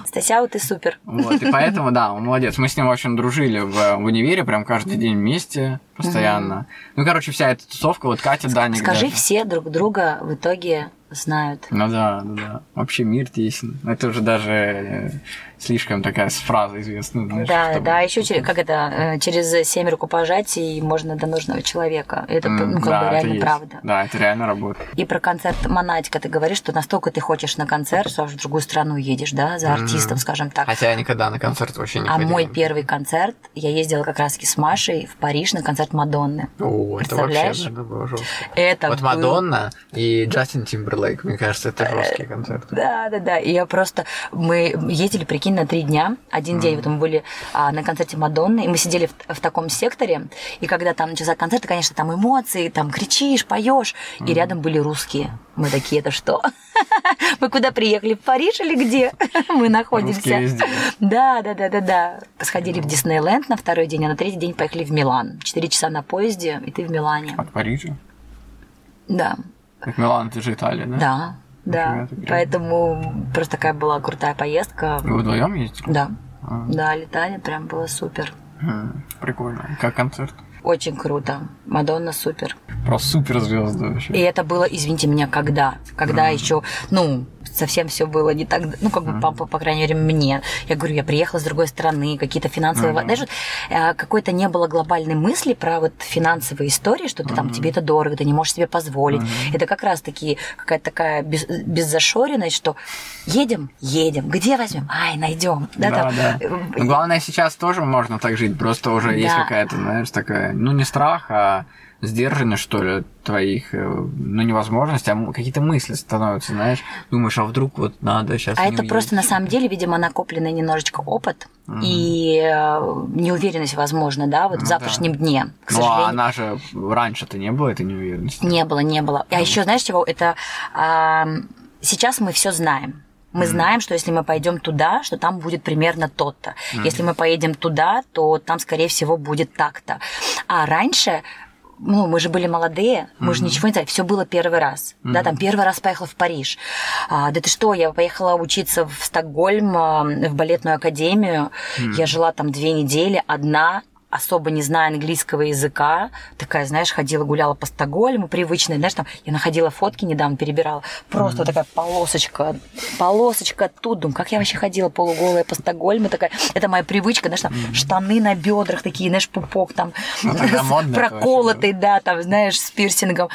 Стасяу, ты супер. Вот, и поэтому, да, он молодец. Мы с ним, в общем, дружили в, в универе, прям каждый день вместе, постоянно. Ну, короче, вся эта тусовка, вот Катя, Даник Скажи, даже. все друг друга в итоге знают. Ну да, да, да. Вообще мир тесен. Это уже даже э, слишком такая фраза известная. знаешь, Да, чтобы- да, еще через, как это, э, через семь рукопожатий можно до нужного человека. Это, М, ну, как да, бы это реально есть. правда. Да, это реально работает. И про концерт Монатика ты говоришь, что настолько ты хочешь на концерт, что аж в другую страну едешь, да, за артистом, скажем так. Хотя я никогда на концерт вообще не А ходил. мой первый концерт, я ездила как раз с Машей в Париж на концерт Мадонны. О, это вообще наверное, было жестко. Это Вот был- Мадонна и Джастин Тимберлейк, мне кажется, это жесткие концерты. Да, да, да. И я просто... Мы ездили, прикинь, на три дня. Один день вот мы были а, на концерте Мадонны, и мы сидели в, в таком секторе. И когда там начался концерт, конечно, там эмоции, там кричишь, поешь. И рядом были русские. Мы такие, это что? Мы куда приехали? В Париж или где мы находимся? Да, да, да, да, да. Сходили в Диснейленд на второй день, а на третий день поехали в Милан. Четыре часа на поезде, и ты в Милане. От Парижа? Да, Так Милан, это же Италия, да? да, да. Поэтому просто такая была крутая поездка. Вы вдвоем ездили? Да, А, да, летали прям было супер. хм, Прикольно. Как концерт? Очень круто. Мадонна супер. Про суперзвезды вообще. И это было, извините меня, когда? Когда еще, ну, совсем все было не так, ну, как бы, по, по- крайней мере, мне. Я говорю, я приехала с другой страны, какие-то финансовые... Мгм. Даже э, какой-то не было глобальной мысли про вот финансовые истории, что ты там, Мгм. тебе это дорого, ты не можешь себе позволить. Мгм. Это как раз-таки какая-то такая без, беззашоренность, что едем, едем, где возьмем? Ай, найдем. Да, Да, там, да. э, Но главное, сейчас тоже можно так жить, просто уже есть Да. какая-то, знаешь, такая, ну не страх, а сдержанность, что ли, твоих, э, ну, невозможностей, а какие-то мысли становятся, знаешь, думаешь, а вдруг вот надо сейчас... А это просто на самом деле, видимо, накопленный немножечко опыт Мгм. и э, неуверенность, возможно, да, вот Ну в завтрашнем дне. К Ну, а сожалению, она же раньше-то не было этой неуверенности. не было, не было. А еще, знаешь чего? Это а, сейчас мы все знаем. Мы знаем, что если мы пойдем туда, что там будет примерно то-то. Если мы поедем туда, то там, скорее всего, будет так-то. А раньше ну, мы же были молодые, мы же ничего не знали, все было первый раз. Да, там первый раз поехала в Париж. А, да ты что, я поехала учиться в Стокгольм, а, в балетную академию. Я жила там две недели одна. Особо не зная английского языка, такая, знаешь, ходила, гуляла по Стокгольму, привычная, знаешь, там, я находила фотки недавно, перебирала, просто mm-hmm. такая полосочка, полосочка тут, думаю, как я вообще ходила полуголая по Стокгольму, такая, это моя привычка, знаешь, там, mm-hmm. штаны на бедрах такие, знаешь, пупок там, ну, проколотый, да, там, знаешь, с пирсингом,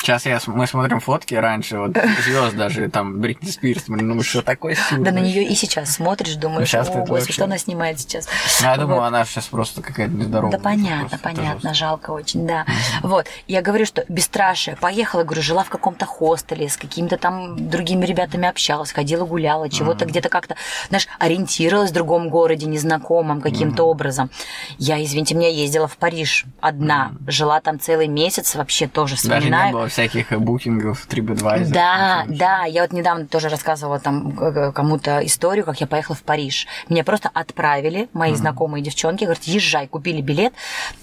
Сейчас я, мы смотрим фотки раньше, вот звезд даже, там, Бритни Спирс, ну что такое сила. Да на нее и сейчас смотришь, думаешь, сейчас о, господи, что она снимает сейчас. Ну, я вот. думаю, она сейчас просто какая-то нездоровая. Да понятно, понятно, жалко очень, да. Вот, я говорю, что бесстрашие, поехала, говорю, жила в каком-то хостеле, с какими-то там другими ребятами общалась, ходила, гуляла, чего-то где-то как-то, знаешь, ориентировалась в другом городе, незнакомом каким-то образом. Я, извините меня, ездила в Париж одна, жила там целый месяц, вообще тоже вспоминаю всяких букингов, TripAdvisor. Да, да, я вот недавно тоже рассказывала там кому-то историю, как я поехала в Париж. Меня просто отправили, мои mm-hmm. знакомые девчонки, говорят, езжай, купили билет,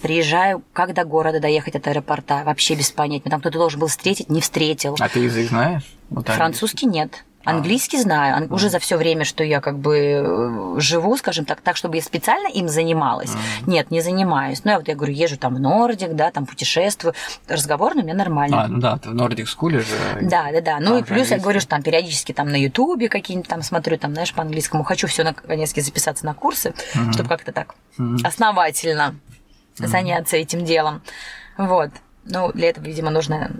приезжаю, как до города доехать от аэропорта, вообще без понятия. Там кто-то должен был встретить, не встретил. А ты язык знаешь? Вот Французский нет. А. Английский знаю. Уже за все время, что я как бы э, живу, скажем так, так, чтобы я специально им занималась. Нет, не занимаюсь. Ну, я вот я говорю, езжу там в Нордик, да, там путешествую. Разговорный у меня нормальный. А, ну да, ты в Нордик скуле же. Да, да, да. Ну и плюс я говорю, что там периодически там на Ютубе какие-нибудь там смотрю, там, знаешь, по-английскому. Хочу все наконец-то записаться на курсы, mm чтобы как-то так mm основательно mm заняться этим делом. Вот. Ну, для этого, видимо, нужно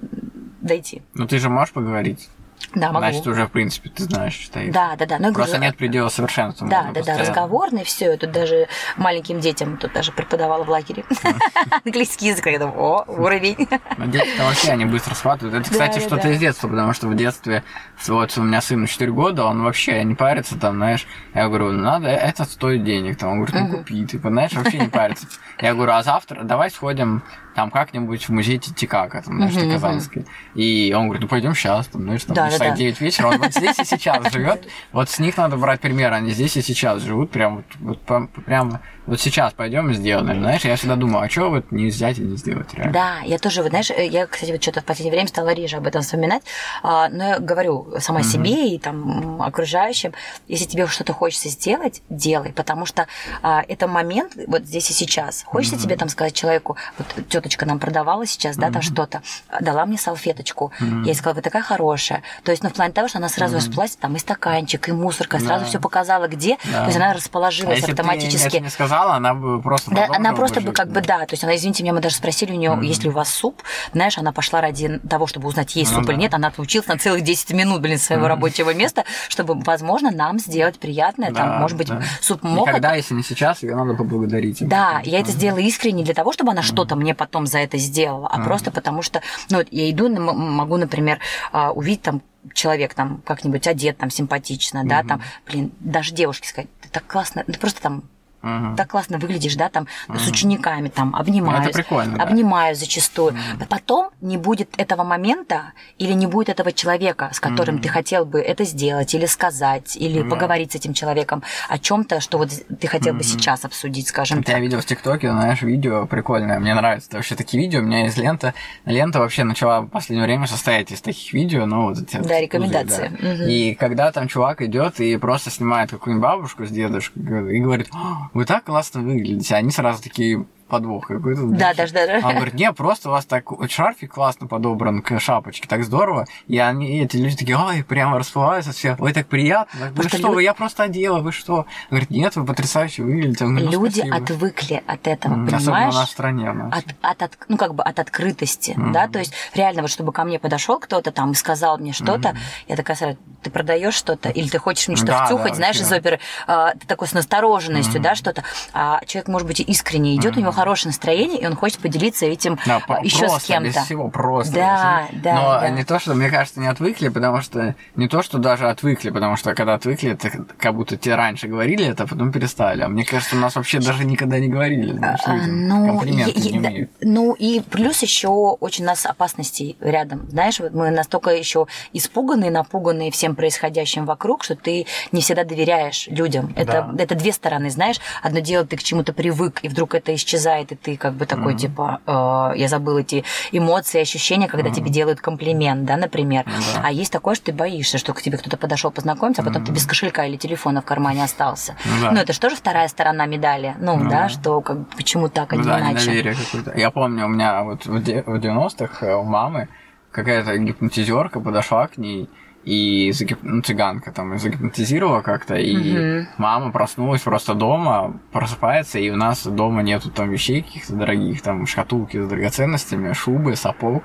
дойти. Ну, ты же можешь поговорить? Да, могу. Значит, уже, в принципе, ты знаешь, что. Да, да, да. Ну, Просто говорю, нет предела совершенства. Да, да, да, разговорный, все. Я тут даже маленьким детям тут даже преподавала в лагере. Английский язык, я думаю, о, уровень. Дети вообще, они быстро схватывают. Это, кстати, что-то из детства, потому что в детстве, вот у меня сыну 4 года, он вообще не парится там, знаешь. Я говорю, надо, это стоит денег. Там, он говорит, ну купи, ты, знаешь, вообще не парится. Я говорю, а завтра давай сходим там как-нибудь в музей Титикака, там, знаешь, uh-huh, Казанский. И он говорит, ну пойдем сейчас, там, знаешь, там, да, да, 9 вечера, он вот здесь и сейчас живет. Вот с них надо брать пример, они здесь и сейчас живут, прям вот, вот прям вот сейчас пойдем и сделаем. Знаешь, я всегда думаю, а что вот не взять и не сделать реально? Да, я тоже, вот, знаешь, я, кстати, вот что-то в последнее время стала реже об этом вспоминать, а, но я говорю сама mm-hmm. себе и там окружающим, если тебе что-то хочется сделать, делай, потому что а, это момент вот здесь и сейчас. Хочется mm-hmm. тебе там сказать человеку, вот теточка нам продавала сейчас, да, там что-то, дала мне салфеточку, я ей сказала, вы такая хорошая. То есть, ну, в плане того, что она сразу расплатит, там и стаканчик, и мусорка, сразу все показала, где, то есть она расположилась а автоматически. Не сказала, она бы просто... Да, она просто бы как бы, да, то есть она, извините меня, мы даже спросили у нее, есть ли у вас суп, знаешь, она пошла ради того, чтобы узнать, есть ну, суп или нет, она отлучилась на целых 10 минут, блин, своего рабочего места, чтобы, возможно, нам сделать приятное, там, может быть, суп мог. Никогда, если не сейчас, ее надо поблагодарить. Да, я это сделала искренне для того, чтобы она что-то мне потом за это сделала, а просто потому что, ну, я иду, могу, например, а, увидеть там человек там как-нибудь одет там симпатично, да, там, блин, даже девушке сказать, ты так классно, ты просто там Угу. Так классно выглядишь, да, там угу. с учениками, там обнимаюсь. Это прикольно, обнимаю да. зачастую. Угу. Потом не будет этого момента или не будет этого человека, с которым угу. ты хотел бы это сделать или сказать, или да. поговорить с этим человеком о чем-то, что вот ты хотел угу. бы сейчас обсудить, скажем так. Я видел в ТикТоке, знаешь, видео прикольное, мне нравится. Это вообще такие видео, у меня есть лента. Лента вообще начала в последнее время состоять из таких видео, ну вот эти. Да, рекомендации. Да. Угу. И когда там чувак идет и просто снимает какую-нибудь бабушку с дедушкой и говорит, вы так классно выглядите. Они сразу такие, подвох какой-то. Да, даже, да. Он говорит, не, просто у вас так шарфик классно подобран к шапочке, так здорово. И они, эти люди такие, ой, прямо расплываются все, ой, так приятно. Вы что, люди... я просто одела, вы что? Он говорит, нет, вы потрясающе выглядите. Он говорит, ну, люди спасибо. отвыкли от этого, mm, понимаешь? Особенно в нашей стране. От, от, от, ну, как бы от открытости, mm-hmm. да, то есть реально вот чтобы ко мне подошел кто-то там и сказал мне что-то, mm-hmm. я такая сразу, ты продаешь что-то, или ты хочешь мне что-то да, втюхать, да, знаешь, из оперы, а, ты такой с настороженностью, mm-hmm. да, что-то, а человек, может быть, искренне идет, mm-hmm. у него хорошее настроение, и он хочет поделиться этим да, а, еще с кем-то. Без всего просто. Да, да. Но да. не то, что, мне кажется, не отвыкли, потому что не то, что даже отвыкли, потому что когда отвыкли, это как будто те раньше говорили это, а потом перестали. А мне кажется, у нас вообще даже никогда не говорили, знаешь, а, людям. Ну, Комплименты я, не умеют. Ну и плюс еще очень у нас опасностей рядом. Знаешь, вот мы настолько еще испуганные, напуганные всем происходящим вокруг, что ты не всегда доверяешь людям. Это, да. это две стороны, знаешь. Одно дело, ты к чему-то привык, и вдруг это исчезает влезает, и ты как бы такой, mm-hmm. типа, э, я забыл эти эмоции, ощущения, когда mm-hmm. тебе делают комплимент, да, например. Mm-hmm. А есть такое, что ты боишься, что к тебе кто-то подошел познакомиться, а потом mm-hmm. ты без кошелька или телефона в кармане остался. Mm-hmm. Ну, это же тоже вторая сторона медали. Ну, mm-hmm. да, что как, почему так, а не да, иначе. Я помню, у меня вот в 90-х э, у мамы какая-то гипнотизерка подошла к ней и загип... ну, цыганка там загипнотизировала как-то, и mm-hmm. мама проснулась просто дома, просыпается, и у нас дома нету там вещей каких-то дорогих, там шкатулки с драгоценностями, шубы, сапог,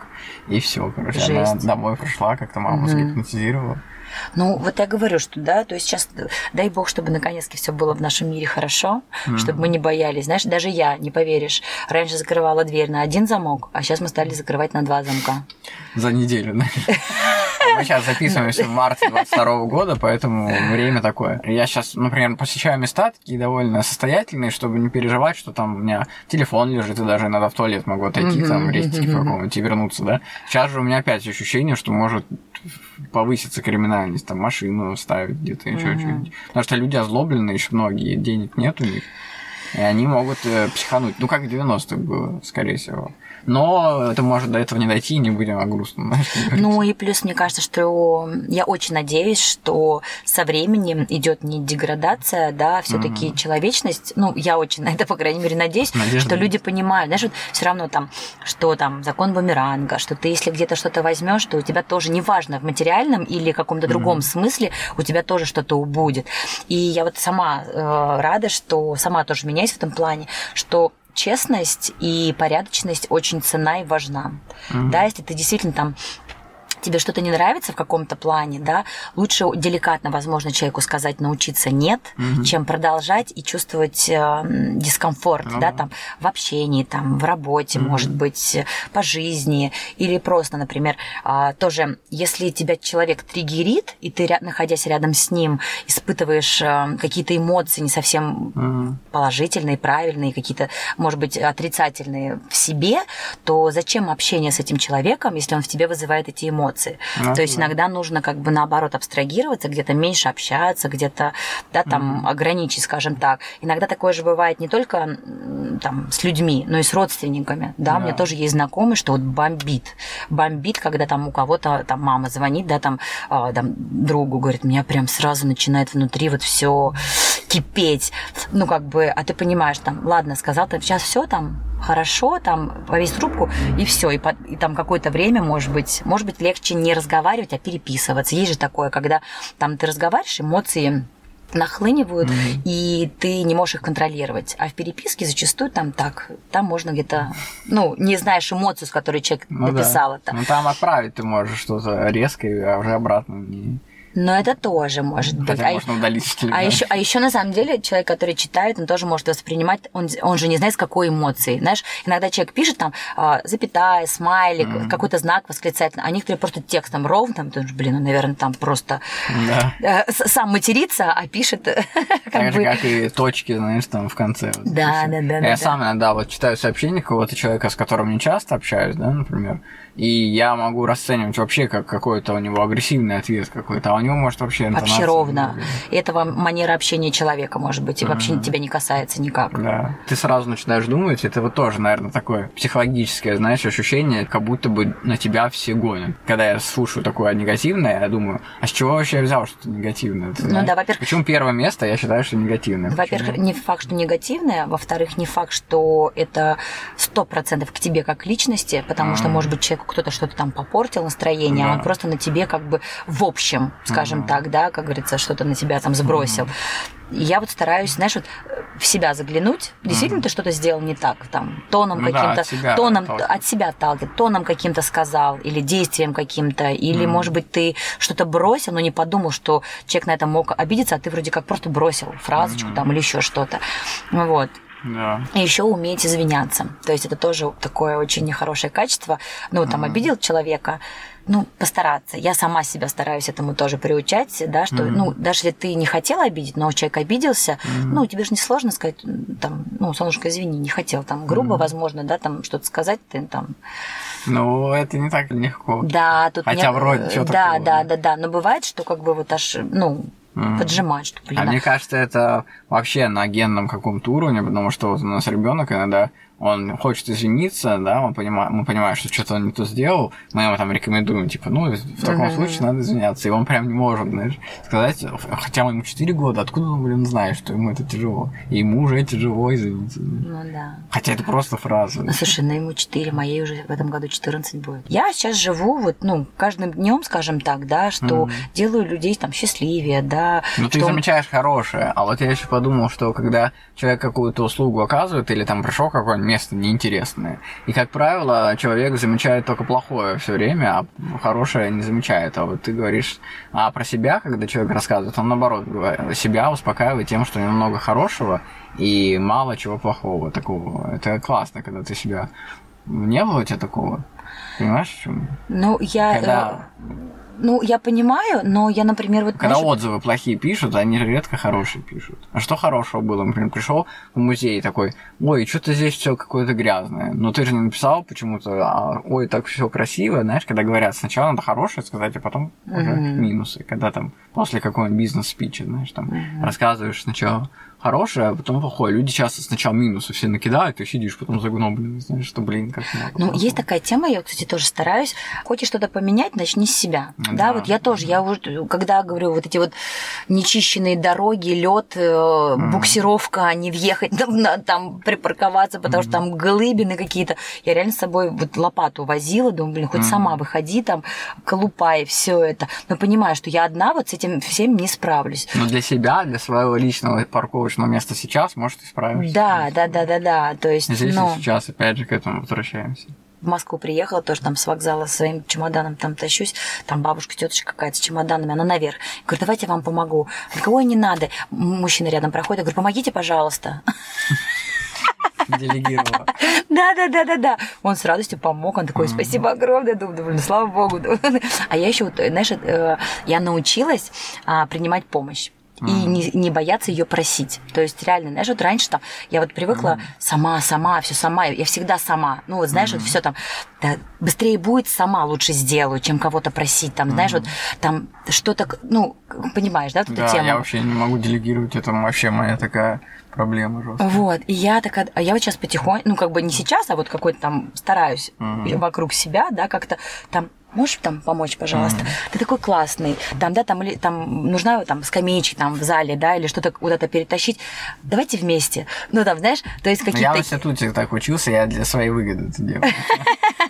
и все, короче, Жесть. она домой пришла, как-то маму mm-hmm. загипнотизировала. Ну, вот я говорю, что да, то есть сейчас, дай бог, чтобы наконец-то все было в нашем мире хорошо, mm-hmm. чтобы мы не боялись. Знаешь, даже я, не поверишь, раньше закрывала дверь на один замок, а сейчас мы стали закрывать на два замка. За неделю, да? Мы сейчас записываемся в марте 22 года, поэтому время такое. Я сейчас, например, посещаю места такие довольно состоятельные, чтобы не переживать, что там у меня телефон лежит, и даже иногда в туалет могу отойти, там, рейстики какого-нибудь и вернуться, да. Сейчас же у меня опять ощущение, что может повыситься криминальность, там, машину ставить где-то, еще что-нибудь. Потому что люди озлобленные, еще многие, денег нет у них. И они могут э, психануть. Ну, как в 90-х было, скорее всего. Но это может до этого не дойти, и не будем о грустном. Ну и плюс, мне кажется, что я очень надеюсь, что со временем идет не деградация, да, все-таки mm-hmm. человечность. Ну, я очень на это, по крайней мере, надеюсь, Надежда что люди понимают, знаешь, вот все равно там, что там закон бумеранга, что ты, если где-то что-то возьмешь, то у тебя тоже, неважно, в материальном или каком-то другом mm-hmm. смысле, у тебя тоже что-то убудет. И я вот сама э, рада, что сама тоже меняюсь в этом плане, что честность и порядочность очень цена и важна. Mm-hmm. Да, если ты действительно там тебе что-то не нравится в каком-то плане, да, лучше деликатно, возможно, человеку сказать научиться нет, угу. чем продолжать и чувствовать э, дискомфорт, угу. да, там в общении, там в работе, угу. может быть, по жизни или просто, например, э, тоже, если тебя человек триггерит и ты находясь рядом с ним испытываешь э, какие-то эмоции не совсем угу. положительные, правильные, какие-то, может быть, отрицательные в себе, то зачем общение с этим человеком, если он в тебе вызывает эти эмоции? Эмоции. А, То есть да. иногда нужно как бы наоборот абстрагироваться, где-то меньше общаться, где-то да, там mm-hmm. ограничить, скажем так. Иногда такое же бывает не только там с людьми, но и с родственниками. Да, да. у меня тоже есть знакомый, что вот бомбит. Бомбит, когда там у кого-то там мама звонит, да, там, э, там другу говорит, меня прям сразу начинает внутри вот все кипеть. Ну, как бы, а ты понимаешь, там, ладно, сказал, там сейчас все там хорошо, там повесь трубку и все, и, по, и там какое-то время, может быть, может быть легче не разговаривать, а переписываться. Есть же такое, когда там ты разговариваешь, эмоции нахлынивают, mm-hmm. и ты не можешь их контролировать. А в переписке зачастую там так, там можно где-то, ну, не знаешь эмоцию, с которой человек ну, написал да. это. Ну, там отправить ты можешь что-то резкое, а уже обратно не... Но это тоже может быть. А можно удалить а еще, а еще на самом деле человек, который читает, он тоже может воспринимать, он, он же не знает, с какой эмоцией. Знаешь, иногда человек пишет там а, запятая, смайлик, mm-hmm. какой-то знак восклицательный, а некоторые просто текстом ровным, ты блин, он, наверное, там просто да. э, сам матерится, а пишет как так бы... же, как и точки, знаешь, там в конце. Вот, да, да, да. Я да, сам иногда вот читаю сообщения какого-то человека, с которым не часто общаюсь, да, например, и я могу расценивать вообще как какой-то у него агрессивный ответ какой-то, а у него может вообще Вообще ровно. Этого манера общения человека, может быть, и вообще тебя не касается никак. Да. Ты сразу начинаешь думать, это вот тоже, наверное, такое психологическое, знаешь, ощущение, как будто бы на тебя все гонят. Когда я слушаю такое негативное, я думаю, а с чего вообще я взял что-то негативное? Ты ну да, во-первых... Почему первое место я считаю, что негативное? Во-первых, не факт, что негативное, во-вторых, не факт, что это сто процентов к тебе как личности, потому что, может быть, человек человеку кто-то что-то там попортил настроение, да. а он просто на тебе как бы в общем, скажем угу. так, да, как говорится, что-то на тебя там сбросил. И я вот стараюсь, знаешь, вот в себя заглянуть. Действительно, mm ты что-то сделал не так, там, тоном ну, каким-то, да, от себя тоном от себя отталкивает, тоном каким-то сказал, или действием каким-то, или, mm может быть, ты что-то бросил, но не подумал, что человек на это мог обидеться, а ты вроде как просто бросил фразочку mm там или еще что-то. Вот. Да. И еще уметь извиняться. То есть это тоже такое очень нехорошее качество. Ну, там mm обидел человека, ну, постараться. Я сама себя стараюсь этому тоже приучать, да, что, mm ну, даже если ты не хотела обидеть, но человек обиделся, mm ну, тебе же не сложно сказать, там, ну, солнышко, извини, не хотел, там, грубо, mm возможно, да, там, что-то сказать, ты там... Ну, это не так легко. Да, тут... Хотя не... вроде что-то Да, такого. да, да, да, но бывает, что как бы вот аж, ну, mm. поджимать, что, блин. А, а мне кажется, это вообще на генном каком-то уровне, потому что вот у нас ребенок иногда он хочет извиниться, да, мы понимаем, мы понимаем, что что-то он не то сделал, мы ему там рекомендуем, типа, ну, в таком mm-hmm. случае надо извиняться. И он прям не может, знаешь, сказать, хотя ему 4 года, откуда он, блин, знает, что ему это тяжело. И ему уже тяжело извиниться. Ну да. Хотя это просто фраза. Ну, слушай, ну ему 4, моей уже в этом году 14 будет. Я сейчас живу вот, ну, каждым днем, скажем так, да, что mm-hmm. делаю людей там счастливее, да. Ну, ты замечаешь хорошее, а вот я еще подумал, что когда человек какую-то услугу оказывает или там пришел какое-нибудь место неинтересное. И, как правило, человек замечает только плохое все время, а хорошее не замечает. А вот ты говоришь, а про себя, когда человек рассказывает, он наоборот себя успокаивает тем, что у него много хорошего и мало чего плохого такого. Это классно, когда ты себя... Не было у тебя такого? Понимаешь, в чем? Ну, я... Когда э, ну, я понимаю, но я, например, вот... Когда знаешь... отзывы плохие пишут, они редко хорошие пишут. А что хорошего было? Например, пришел в музей такой, ой, что-то здесь все какое-то грязное. Но ты же не написал почему-то, а, ой, так все красиво. Знаешь, когда говорят, сначала надо хорошее сказать, а потом mm-hmm. уже минусы. Когда там после какого-нибудь бизнес-спича, знаешь, там mm-hmm. рассказываешь сначала хорошее, а потом плохое. Люди часто сначала минусы все накидают, и сидишь потом загноблен, знаешь, что, блин, как много. Ну, есть такая тема, я, кстати, тоже стараюсь. Хочешь что-то поменять, начни с себя. Да, да вот я тоже, я уже, когда говорю, вот эти вот нечищенные дороги, лед, mm. буксировка, не въехать, там, там припарковаться, потому что там глыбины какие-то. Я реально с собой вот лопату возила, думаю, блин, хоть сама выходи, там, колупай, все это. Но понимаю, что я одна вот с этим всем не справлюсь. Ну, для себя, для своего личного парковочного точно место сейчас, может, исправишься. Да, да, да, да, да. То есть, Здесь ну... и сейчас, опять же, к этому возвращаемся в Москву приехала, тоже там с вокзала своим чемоданом там тащусь, там бабушка, тетушка какая-то с чемоданами, она наверх. Я говорю, давайте я вам помогу. Никого не надо. Мужчина рядом проходит, я говорю, помогите, пожалуйста. Делегировала. Да, да, да, да, да. Он с радостью помог. Он такой, спасибо огромное. Думаю, блин, слава богу. А я еще, знаешь, э, я научилась а, принимать помощь и не, не бояться ее просить. То есть реально, знаешь, вот раньше там я вот привыкла mm сама, сама, все сама, я всегда сама. Ну вот знаешь, mm вот все там да, быстрее будет, сама лучше сделаю, чем кого-то просить. Там, mm знаешь, вот там что-то, ну понимаешь, да, вот да, эту тему. я вообще не могу делегировать, это вообще моя такая проблема жесткая. Вот, и я такая, а я вот сейчас потихоньку, ну как бы не сейчас, а вот какой-то там стараюсь mm вокруг себя, да, как-то там можешь там помочь, пожалуйста? Mm-hmm. Ты такой классный. Там, да, там, или, там нужна там скамеечки там в зале, да, или что-то куда-то перетащить. Давайте вместе. Ну, там, знаешь, то есть какие-то... Я в институте так учился, я для своей выгоды это делал.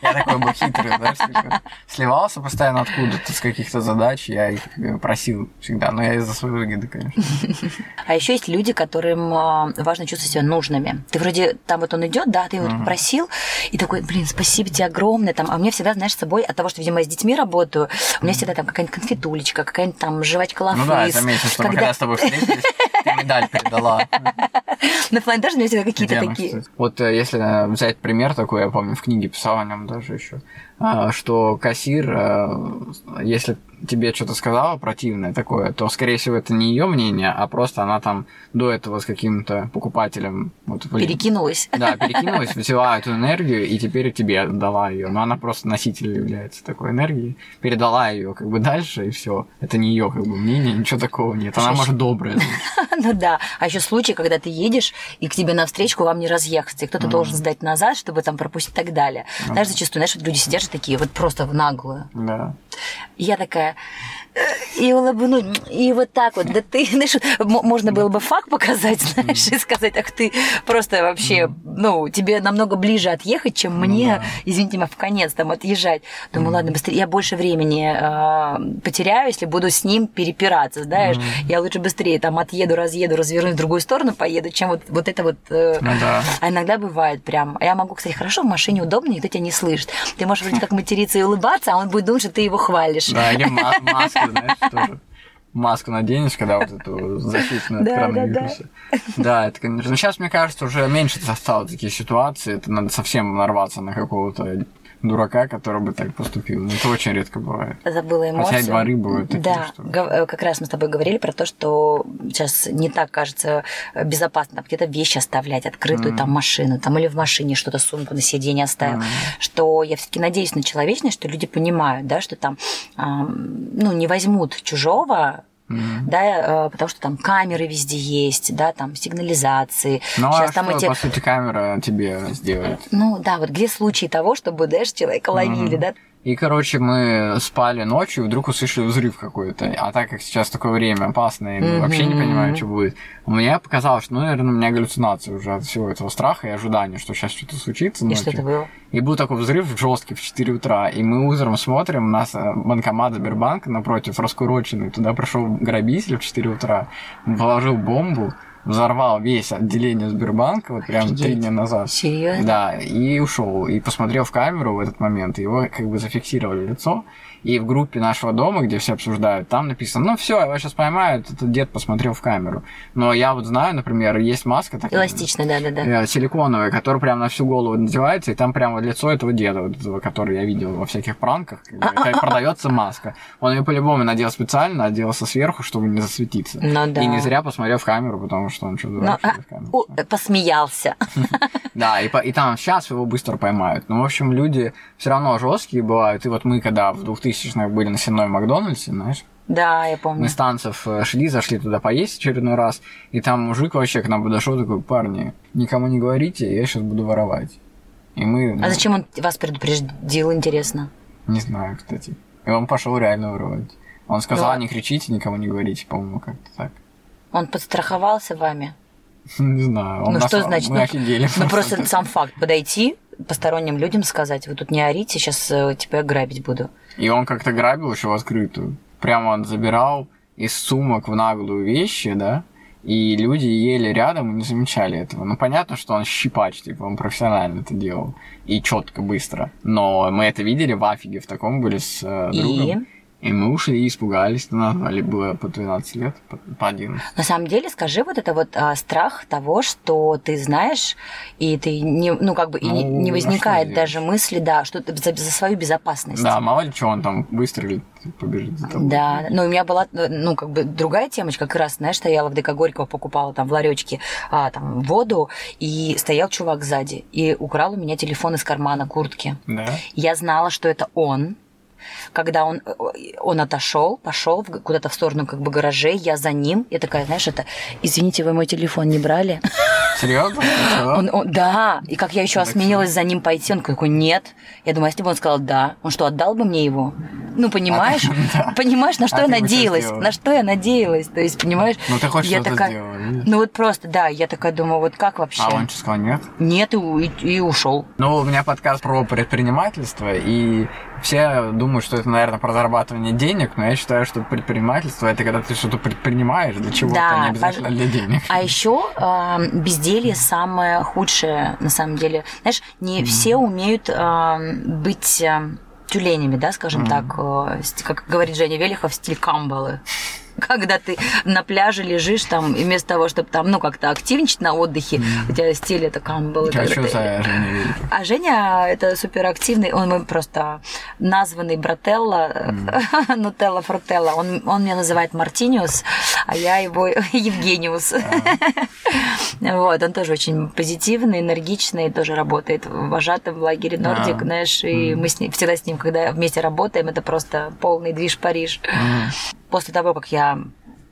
Я такой был хитрый, знаешь, типа, сливался постоянно откуда-то с каких-то задач, я их э, просил всегда, но я из-за своей выгоды, конечно. А еще есть люди, которым а, важно чувствовать себя нужными. Ты вроде там вот он идет, да, ты его просил, и такой, блин, спасибо тебе огромное, там, а мне всегда, знаешь, с собой от того, что, видимо, я с детьми работаю, у меня всегда там какая-нибудь конфетулечка, какая-нибудь там жвачка лафыс. Ну да, это заметил, что когда... мы когда с тобой встретились, ты медаль передала. На фландерже у меня всегда какие-то такие. Вот э, если э, взять пример такой, я помню, в книге писал о нем даже еще, что кассир, э, если тебе что-то сказала противное такое, то, скорее всего, это не ее мнение, а просто она там до этого с каким-то покупателем... Вот, блин, перекинулась. Да, перекинулась, взяла эту энергию и теперь тебе дала ее. Но она просто носитель является такой энергии, передала ее как бы дальше, и все. Это не ее как бы мнение, ничего такого нет. Она, может, добрая. Ну да. А еще случай, когда ты едешь, и к тебе навстречу вам не разъехаться, и кто-то должен сдать назад, чтобы там пропустить и так далее. Знаешь, зачастую, знаешь, люди сидят такие, вот просто в наглую. Да. Я такая, и улыбнуть, и вот так вот. Да ты, знаешь, можно было бы факт показать, знаешь, и сказать, ах ты просто вообще, ну, тебе намного ближе отъехать, чем ну мне, извините меня, в конец там отъезжать. Думаю, ладно, быстрее, я больше времени э, потеряю, если буду с ним перепираться, знаешь. Я лучше быстрее там отъеду, разъеду, развернусь в другую сторону, поеду, чем вот, вот это вот. Э, ну, да. А иногда бывает прям. А я могу, кстати, хорошо, в машине удобно, никто тебя не слышит. Ты можешь вроде как материться и улыбаться, а он будет думать, что ты его хвалишь. Да, или маска знаешь, тоже маску наденешь, когда вот эту защитную от коронавируса. Да, это, конечно. Но сейчас, мне кажется, уже меньше стало такие ситуации. Это надо совсем нарваться на какого-то дурака, который бы так поступил. Это очень редко бывает. Забыла эмоции. Хотя и дворы бывают такие, Да, что... Э, как раз мы с тобой говорили про то, что сейчас не так кажется безопасно там где-то вещи оставлять, открытую mm. там машину, там или в машине что-то сумку на сиденье оставил. Mm. Что я все-таки надеюсь на человечность, что люди понимают, да, что там, ну, не возьмут чужого Мгм. да, э, потому что там камеры везде есть, да, там сигнализации. Ну, а Сейчас там что, эти по сути, камера тебе сделает? Ну да, вот где случаи того, чтобы, знаешь, человека ловили, да? И, короче, мы спали ночью, и вдруг услышали взрыв какой-то. А так как сейчас такое время опасное, и Мгм. вообще не понимаем, что будет. Мне показалось, что, ну, наверное, у меня галлюцинации уже от всего этого страха и ожидания, что сейчас что-то случится И ночью. что это было? И был такой взрыв жесткий в 4 утра. И мы утром смотрим, у нас э, банкомат Сбербанка напротив раскуроченный. Туда пришел грабитель в 4 утра, положил бомбу, взорвал весь отделение Сбербанка, вот прям три дня назад. Серьезно? Да, и ушел. И посмотрел в камеру в этот момент, его как бы зафиксировали лицо. И в группе нашего дома, где все обсуждают, там написано, ну все, его сейчас поймают, этот дед посмотрел в камеру. Но я вот знаю, например, есть маска такая. Эластично, да-да-да. э, силиконовая, которая прям на всю голову надевается, и там прямо лицо этого деда, вот этого, который я видел во всяких пранках, как продается маска. Он ее по-любому надел специально, оделся сверху, чтобы не засветиться. Ну да. И не зря посмотрел в камеру, потому что он что-то Ну, а, в камеру. у, посмеялся. Да, и, и там сейчас его быстро поймают. Но, в общем, люди все равно жесткие бывают. И вот мы, когда в 2000-х были на Сенной Макдональдсе, знаешь, Да, я помню. мы с танцев э, шли, зашли туда поесть очередной раз, и там мужик вообще к нам подошел такой, парни, никому не говорите, я сейчас буду воровать. И мы, ну, А зачем он вас предупредил, интересно? не знаю, кстати. И он пошел реально воровать. Он сказал, Ну, не кричите, никому не говорите, по-моему, как-то так. Он подстраховался вами? Не знаю. Он Ну, нас- что значит? Мы Ну, офигели. Ну, просто сам факт подойти, посторонним людям сказать, вы тут не орите, сейчас тебя грабить буду. И он как-то грабил еще в открытую. Прямо он забирал из сумок в наглую вещи, да, и люди ели рядом и не замечали этого. Ну, понятно, что он щипач, типа, он профессионально это делал. И четко, быстро. Но мы это видели в афиге, в таком были с э, другом. И мы ушли и испугались. Назвали было по 12 лет, по, по 11. На самом деле, скажи, вот это вот а, страх того, что ты знаешь, и ты не, ну, как бы, и не, Ну, не а возникает даже мысли, да, что ты за, за свою безопасность. Да, мало ли что он там выстрелит, побежит за тобой. Да, ну у меня была, ну, как бы другая темочка, как раз, знаешь, стояла в ДК Горького, покупала там в ларечке а, там, воду, и стоял чувак сзади, и украл у меня телефон из кармана куртки. Да? Я знала, что это он. Когда он, он отошел, пошел куда-то в сторону как бы гаражей, я за ним, я такая, знаешь, это, извините, вы мой телефон не брали? Серьезно? Он, он- да, и как я еще осмелилась за ним пойти, он такой, нет. Я думаю, если бы он сказал да, он что, отдал бы мне его? Ну, понимаешь? да. Понимаешь, на что А я что надеялась? сделала? На что я надеялась? То есть, понимаешь? Ну, ты хоть я такая, сделала? Ну, вот просто, да, я такая думаю, вот как вообще? А он что сказал, нет? Нет, и, у- и, и ушел. Ну, у меня подкаст про предпринимательство, и все думают, что это, наверное, про зарабатывание денег, но я считаю, что предпринимательство это когда ты что-то предпринимаешь для чего-то, Да, а не обязательно пож- для денег. А еще безделье самое худшее, на самом деле. Знаешь, не все умеют э, быть э, тюленями, да, скажем так, э, как говорит Женя Велихов, стиль камбалы. Когда ты на пляже лежишь там, и вместо того, чтобы там, ну, как-то активничать на отдыхе, у тебя стиль это камбалы. А когда что за Женя? А Женя это суперактивный, он мой просто названный брателла, Нутелла Фрутелла. Он, он меня называет Мартиниус, а я его Евгениус. Вот, он тоже очень позитивный, энергичный, тоже работает вожатым в лагере Нордик, А. знаешь, и мы с ним, всегда с ним, когда вместе работаем, это просто полный движ Париж. После того, как я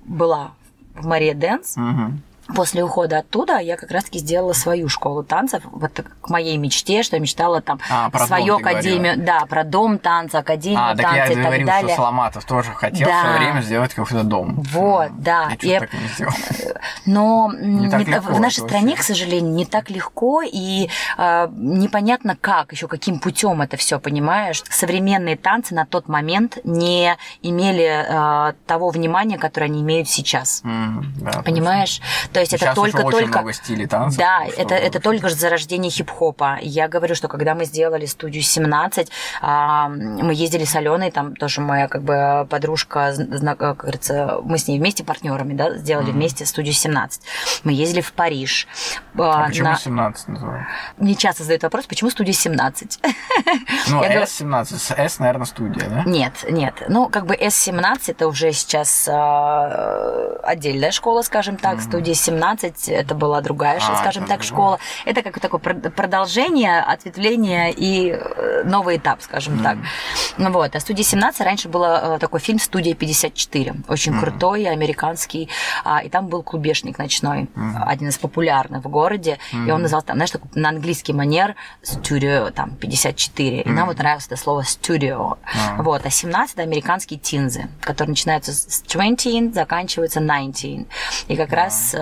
была в Мария Дэнс, Мгм. После ухода оттуда я как раз-таки сделала свою школу танцев, вот к моей мечте, что я мечтала там А, про свою дом академию, да, про дом танца, академию А, так я танца и так говорил, далее. что Соломатов тоже хотел в Да. свое время сделать какой-то дом. Вот, да. Я Я- так и не сделал. Но Не так не- легко в нашей стране, вообще. к сожалению, не так легко и э, непонятно как, еще каким путем это все, понимаешь? Современные танцы на тот момент не имели э, того внимания, которое они имеют сейчас. М, да, Понимаешь? То есть это только очень только много стилей танцев. Да, что это, это только же зарождение хип-хопа. Я говорю, что когда мы сделали студию 17, а, мы ездили с Аленой, там тоже моя как бы подружка, как говорится, мы с ней вместе партнерами, да, сделали вместе студию 17. Мы ездили в Париж. А а, почему на- 17 называют? Мне часто задают вопрос, почему студия 17? Ну, Я говорю- S17, с S, наверное, студия, да? Нет, нет. Ну, как бы S17 это уже сейчас а, отдельная школа, скажем так. Студия 17 это была другая, А, скажем так, школа. Это как такое прод- продолжение, ответвление и э, новый этап, скажем так. Ну вот, а «Студия 17» раньше был э, такой фильм «Студия 54», очень mm-hmm. крутой, американский, а, и там был клубешник ночной, mm-hmm. один из популярных в городе, mm-hmm. и он назывался, там, знаешь, такой, на английский манер «Studio там, 54», mm-hmm. и нам вот нравилось это слово «studio». Mm-hmm. Вот, а 17 – это американские тинзы, которые начинаются с 20, заканчиваются 19. И как mm-hmm. раз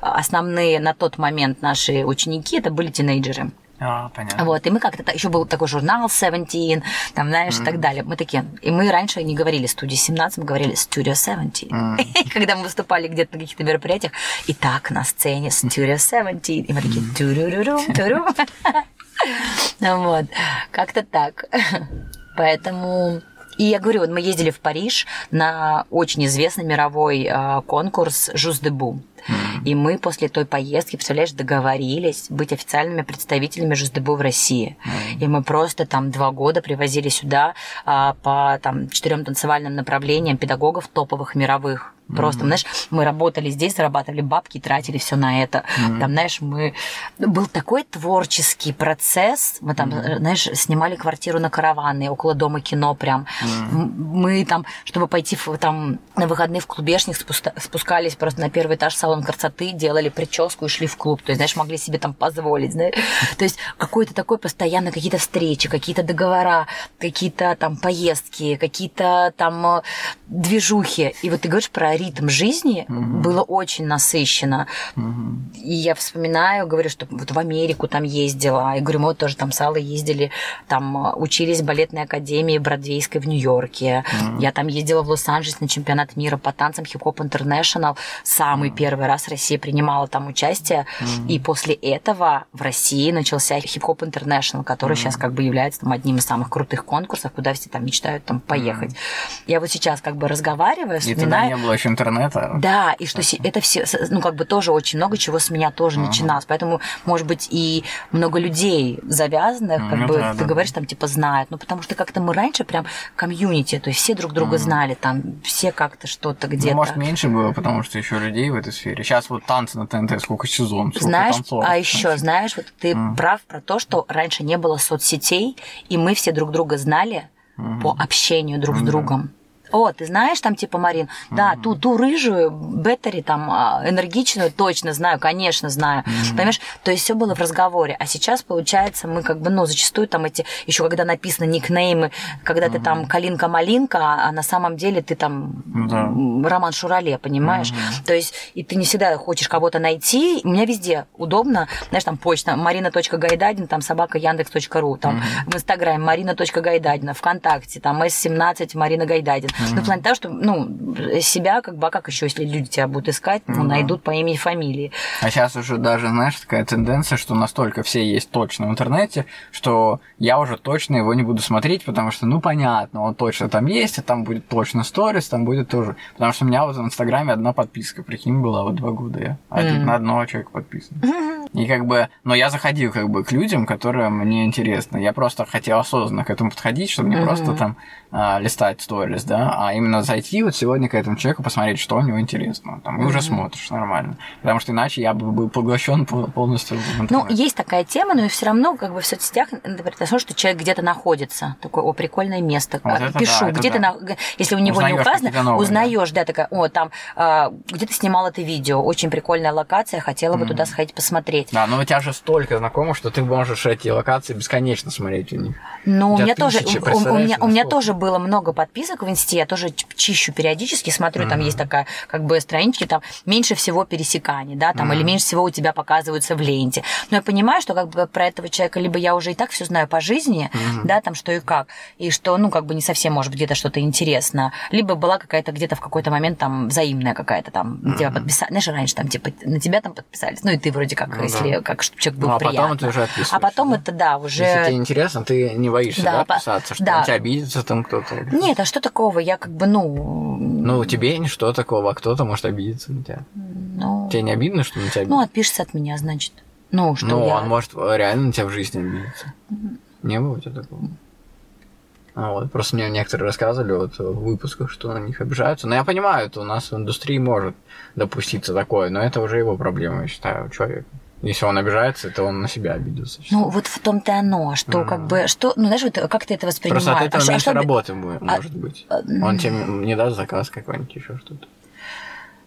основные на тот момент наши ученики это были тинейджеры. А, понятно. Вот, и мы как-то, еще был такой журнал 17, там, знаешь, mm. и так далее. Мы такие, и мы раньше не говорили студия 17, мы говорили Studio 17. Mm. Когда мы выступали где-то на каких-то мероприятиях, и так на сцене Studio 17, и мы такие, туру. Вот, как-то так. Поэтому и я говорю, вот мы ездили в Париж на очень известный мировой э, конкурс «Жуз де Бу». Mm-hmm. И мы после той поездки, представляешь, договорились быть официальными представителями Жуздебу в России. Mm-hmm. И мы просто там два года привозили сюда а, по там, четырем танцевальным направлениям педагогов топовых мировых. Просто, mm-hmm. знаешь, мы работали здесь, зарабатывали бабки, тратили все на это. Mm-hmm. Там, знаешь, мы... Был такой творческий процесс. Мы там, mm-hmm. знаешь, снимали квартиру на караваны, около дома кино прям. Mm-hmm. Мы там, чтобы пойти в, там на выходные в клубешник, спускались просто на первый этаж салон красоты, делали прическу и шли в клуб. То есть, знаешь, могли себе там позволить. Знаешь? То есть, какой-то такой постоянно какие-то встречи, какие-то договора, какие-то там поездки, какие-то там э, движухи. И вот ты говоришь про ритм жизни угу. было очень насыщенно. Угу. И я вспоминаю, говорю, что вот в Америку там ездила. И говорю, мы вот тоже там с Аллой ездили, там учились в балетной академии Бродвейской в Нью-Йорке. Угу. Я там ездила в Лос-Анджелес на чемпионат мира по танцам Hip Hop International. Самый угу. первый раз Россия принимала там участие. Угу. И после этого в России начался Hip Hop International, который угу. сейчас как бы является там одним из самых крутых конкурсов, куда все там мечтают там поехать. Угу. Я вот сейчас как бы разговариваю, вспоминаю... И тогда не было еще интернета. Да, и что это, это все, ну, как бы тоже очень много чего с меня тоже uh-huh. начиналось. Поэтому, может быть, и много людей завязанных, как ну, бы, да, ты да. говоришь, там, типа, знают. Ну, потому что как-то мы раньше прям комьюнити, то есть все друг друга uh-huh. знали, там, все как-то что-то ну, где-то. Ну, может, меньше было, потому что еще людей в этой сфере. Сейчас вот танцы на ТНТ, сколько сезон, сколько Знаешь, танцоров. а еще, знаешь, вот ты uh-huh. прав про то, что раньше не было соцсетей, и мы все друг друга знали uh-huh. по общению друг uh-huh. с другом. О, ты знаешь там типа Марин? Mm-hmm. Да, ту, ту рыжую, Беттери там а, энергичную точно знаю, конечно знаю. Mm-hmm. Понимаешь? То есть все было в разговоре. А сейчас, получается, мы как бы, ну, зачастую там эти, еще когда написано никнеймы, когда mm-hmm. ты там Калинка-Малинка, а на самом деле ты там mm-hmm. Роман Шурале, понимаешь? Mm-hmm. То есть и ты не всегда хочешь кого-то найти. У меня везде удобно. Знаешь, там почта марина.гайдадин, там собака яндекс.ру, там mm-hmm. в Инстаграме марина.гайдадина, ВКонтакте, там С17 Марина Гайдадин. Mm-hmm. Ну, в плане того, что, ну, себя, как бы, а как еще, если люди тебя будут искать, ну, mm-hmm. найдут по имени фамилии. А сейчас уже даже, знаешь, такая тенденция, что настолько все есть точно в интернете, что я уже точно его не буду смотреть, потому что, ну, понятно, он точно там есть, а там будет точно сторис, там будет тоже. Потому что у меня вот в Инстаграме одна подписка, прикинь, была вот два года я. Один mm-hmm. на одного человека подписан. Mm-hmm. И как бы, но я заходил как бы к людям, которые мне интересны. Я просто хотел осознанно к этому подходить, чтобы не mm-hmm. просто там а, листать сторис, да, а именно зайти вот сегодня к этому человеку, посмотреть, что у него интересно. Там, и mm-hmm. уже смотришь нормально. Потому что иначе я бы был поглощен полностью. Ну, есть такая тема, но все равно как бы в соцсетях например, что человек где-то находится. Такое, о, прикольное место. Вот это Пишу, да, где да. ты, на... если у него узнаешь не указано, узнаешь, да. да, такая, о, там, а, где ты снимал это видео, очень прикольная локация, хотела бы mm-hmm. туда сходить посмотреть. Да, но у тебя же столько знакомых, что ты можешь эти локации бесконечно смотреть у них. Ну, у, меня тоже, у, у, меня, у меня тоже было много подписок в инсте, я тоже чищу периодически, смотрю, mm-hmm. там есть такая как бы странички, там меньше всего пересеканий, да, там, mm-hmm. или меньше всего у тебя показываются в ленте. Но я понимаю, что как бы про этого человека либо я уже и так все знаю по жизни, mm-hmm. да, там что и как, и что, ну, как бы не совсем, может быть, где-то что-то интересно, либо была какая-то где-то в какой-то момент там взаимная какая-то там, mm-hmm. тебя подписали, знаешь, раньше там типа на тебя там подписались, ну, и ты вроде как, ну, если да. как чтобы человек был ну, а приятно. потом ты уже А потом да? это, да, уже... Если тебе интересно, ты не боишься, да, да подписаться, что да. на тебя обидится там кто-то? Нет, а что такого? Я как бы, ну... Ну, тебе ничто такого, а кто-то может обидеться на тебя. Ну... Тебе не обидно, что на тебя обидится? Ну, отпишется от меня, значит. Ну, что Ну, я... он может реально на тебя в жизни обидеться. Не было у тебя такого? А вот, просто мне некоторые рассказывали вот в выпусках, что на них обижаются. Но я понимаю, это у нас в индустрии может допуститься такое, но это уже его проблема, я считаю, человека. Если он обижается, то он на себя обиделся. Ну, вот в том-то оно, что как бы, что, ну, знаешь, вот как ты это воспринимаешь? Просто от этого а, меньше что, работы будет, может быть. Он тебе не даст заказ какой-нибудь, еще что-то.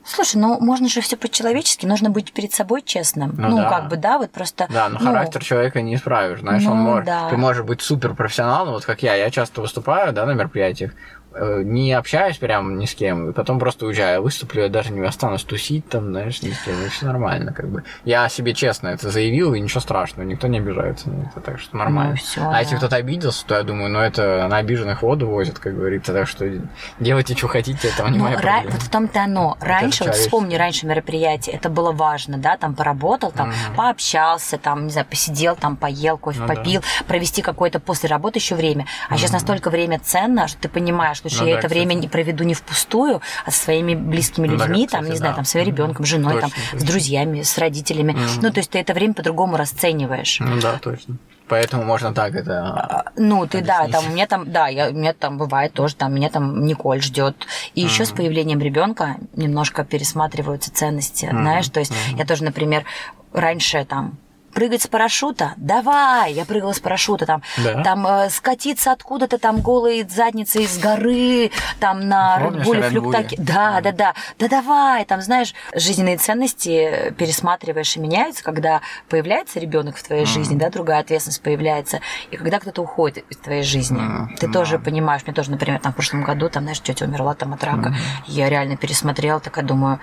Слушай, ну можно же все по-человечески, нужно быть перед собой честным. Ну, ну да. как бы, да, вот просто. Да, но ну, характер человека не исправишь. Знаешь, ну, он может. Да. Ты можешь быть супер профессионалом, вот как я. Я часто выступаю, да, на мероприятиях. Э, не общаюсь прям ни с кем, и потом просто уезжаю, выступлю, я даже не останусь тусить там, знаешь, ни с кем, и все нормально, как бы. Я себе честно это заявил, и ничего страшного, никто не обижается на это, так что нормально. Ну, всё, а да. если кто-то обиделся, то я думаю, ну это на обиженных воду возят, как говорится, так что делайте, что хотите, это не Но моя ра- Вот в том-то оно. Раньше, вот вспомни, раньше мероприятие, это было важно, да, там поработал, там угу. пообщался, там, не знаю, посидел, там поел, кофе ну, попил, да. провести какое-то после работы еще время. А угу. сейчас настолько время ценно, что ты понимаешь, Лучше ну, я да, это кстати. время не проведу не впустую, а со своими близкими людьми, да, там, кстати, не знаю, там, своим ребенком, женой, точно, там, точно. с друзьями, с родителями. mm Ну, то есть ты это время по-другому расцениваешь. Ну да, точно. Поэтому можно так это. А, ну, ты объяснить. да, там у меня там, да, я, у меня там бывает тоже, там меня там Николь ждет. И mm еще с появлением ребенка немножко пересматриваются ценности, mm знаешь, то есть mm я тоже, например, раньше там прыгать с парашюта? Давай! Я прыгала с парашюта, там, да. там э, скатиться откуда-то там голой задницей из горы, там на Редбуле, флюктаке. Да, да, да. Да давай! Там, знаешь, жизненные ценности пересматриваешь и меняются, когда появляется ребенок в твоей mm. жизни, да, другая ответственность появляется, и когда кто-то уходит из твоей жизни. Mm. Ты mm. тоже понимаешь, мне тоже, например, там в прошлом году, там, знаешь, тетя умерла там от рака. Mm. Я реально пересмотрела, такая думаю,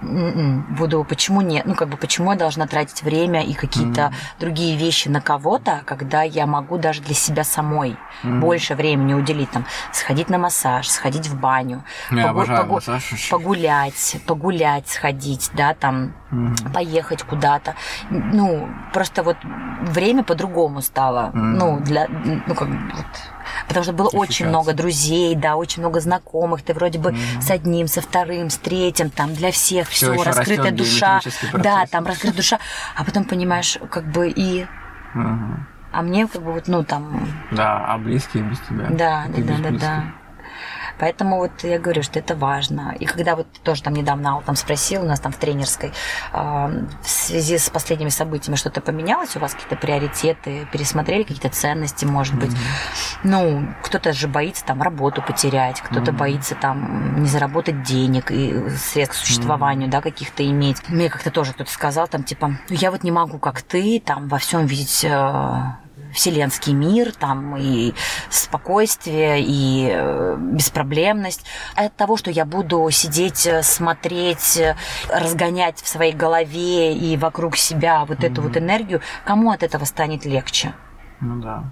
буду, почему нет, ну как бы почему я должна тратить время и какие-то mm другие вещи на кого-то, когда я могу даже для себя самой mm больше времени уделить, там, сходить на массаж, сходить в баню, я погу- погу- массаж погулять, погулять, сходить, да, там, mm поехать куда-то, ну просто вот время по-другому стало, mm ну для, ну как вот потому что было очень много друзей, да, очень много знакомых, ты вроде бы mm-hmm. с одним, со вторым, с третьим, там для всех все, все раскрытая душа, да, там раскрытая душа, а потом понимаешь, как бы и mm-hmm. А мне как бы вот, ну, там... Да, а близкие без тебя. Да, да, да, да, да. Поэтому вот я говорю, что это важно. И когда вот тоже там недавно Алла там спросил у нас там в тренерской, в связи с последними событиями что-то поменялось у вас, какие-то приоритеты, пересмотрели какие-то ценности, может быть. Mm-hmm. Ну, кто-то же боится там работу потерять, кто-то mm-hmm. боится там не заработать денег и средств к существованию, mm-hmm. да, каких-то иметь. Мне как-то тоже кто-то сказал там, типа, ну, я вот не могу, как ты, там во всем видеть э, вселенский мир, там и спокойствие, и э, беспроблемность. От того, что я буду сидеть, э, смотреть, э, разгонять в своей голове и вокруг себя вот mm-hmm. эту вот энергию, кому от этого станет легче? Ну да.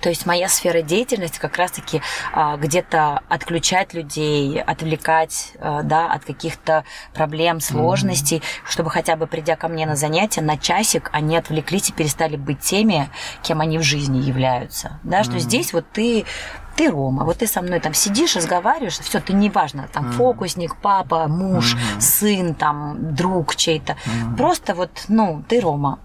То есть моя сфера деятельности как раз-таки а, где-то отключать людей, отвлекать а, да, от каких-то проблем, сложностей, mm-hmm. чтобы хотя бы придя ко мне на занятия на часик, они отвлеклись и перестали быть теми, кем они в жизни являются. Да, mm-hmm. что здесь вот ты ты Рома, вот ты со мной там сидишь, разговариваешь, все, ты неважно, там mm-hmm. фокусник, папа, муж, mm-hmm. сын, там друг чей-то, mm-hmm. просто вот, ну, ты Рома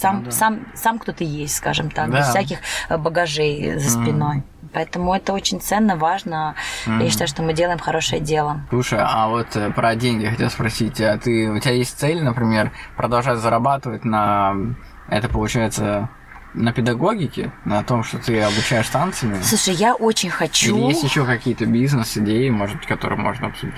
сам, ну, да. сам, сам кто ты есть, скажем так, да. без всяких э, багажей за спиной. Mm. Поэтому это очень ценно, важно. Mm. Я считаю, что мы делаем хорошее дело. Слушай, а вот э, про деньги хотел спросить. А ты, у тебя есть цель, например, продолжать зарабатывать на это получается на педагогике, на том, что ты обучаешь танцами? Слушай, я очень хочу. Или есть еще какие-то бизнес-идеи, может которые можно обсудить?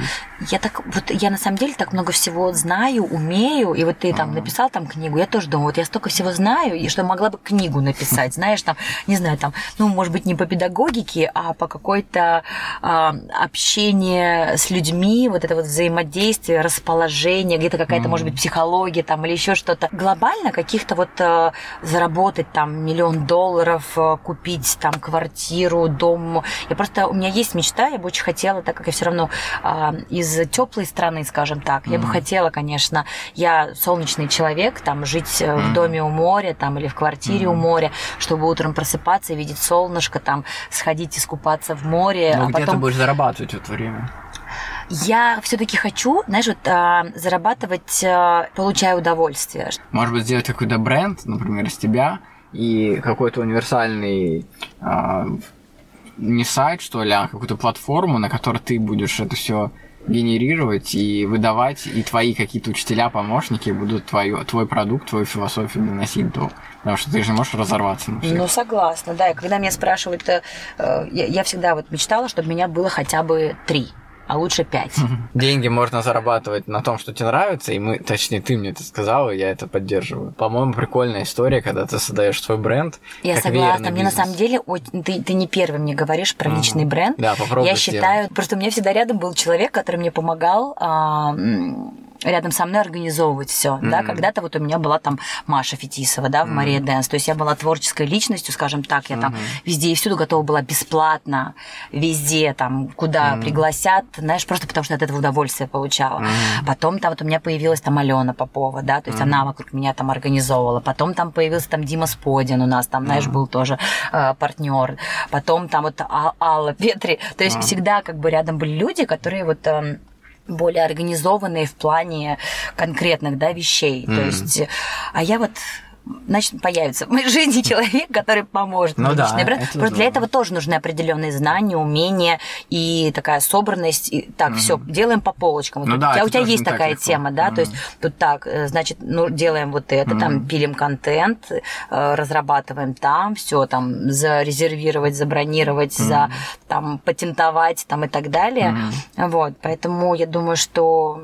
Я так, вот я на самом деле так много всего знаю, умею, и вот ты там uh-huh. написал там книгу, я тоже думаю, вот я столько всего знаю, и что могла бы книгу написать, знаешь, там, не знаю, там, ну, может быть, не по педагогике, а по какой-то а, общение с людьми, вот это вот взаимодействие, расположение, где-то какая-то, может быть, психология там или еще что-то. Глобально каких-то вот а, заработать там там миллион долларов, э, купить там квартиру, дом. Я просто, у меня есть мечта, я бы очень хотела, так как я все равно а, из теплой страны, скажем так, mm-hmm. я бы хотела, конечно, я солнечный человек, там жить mm-hmm. в доме у моря, там или в квартире mm-hmm. у моря, чтобы утром просыпаться и видеть солнышко, там сходить искупаться в море. Ну, а где потом... ты будешь зарабатывать в это время? Я все-таки хочу, знаешь, вот а, зарабатывать, а, получая удовольствие. Может быть, сделать какой-то бренд, например, из тебя, и какой-то универсальный э, не сайт, что ли, а какую-то платформу, на которой ты будешь это все генерировать и выдавать, и твои какие-то учителя, помощники будут твою, твой продукт, твою философию доносить до. Потому что ты же можешь разорваться. На ну, согласна, да. И когда меня спрашивают, э, я, я всегда вот мечтала, чтобы меня было хотя бы три а лучше 5. Деньги можно зарабатывать на том, что тебе нравится, и мы, точнее, ты мне это сказала, я это поддерживаю. По-моему, прикольная история, когда ты создаешь свой бренд. Я согласна. Мне на самом деле, ты, ты не первый мне говоришь про личный бренд. Да, попробуй. Я считаю, просто у меня всегда рядом был человек, который мне помогал а, рядом со мной организовывать все, mm-hmm. да, когда-то вот у меня была там Маша Фетисова, да, в mm-hmm. Мария Дэнс, то есть я была творческой личностью, скажем так, я mm-hmm. там везде и всюду готова была бесплатно, везде там, куда mm-hmm. пригласят, знаешь, просто потому что от этого удовольствие получала. Mm-hmm. Потом там вот у меня появилась там Алена Попова, да, то есть mm-hmm. она вокруг меня там организовывала, потом там появился там Дима Сподин у нас там, знаешь, mm-hmm. был тоже э, партнер, потом там вот а- Алла Петри, то есть mm-hmm. всегда как бы рядом были люди, которые вот э, более организованные в плане конкретных да, вещей. Mm. То есть, а я вот значит, появится в моей жизни человек, который поможет ну, да, бренд. Просто для этого тоже нужны определенные знания, умения и такая собранность. И, так, угу. все, делаем по полочкам. Вот ну, у, да, тебя, у тебя есть такая легко. тема, да, угу. то есть тут так, э, значит, ну, делаем вот это, угу. там, пилим контент, э, разрабатываем там, все там, зарезервировать, забронировать, угу. за, там, патентовать, там, и так далее. Угу. Вот, поэтому я думаю, что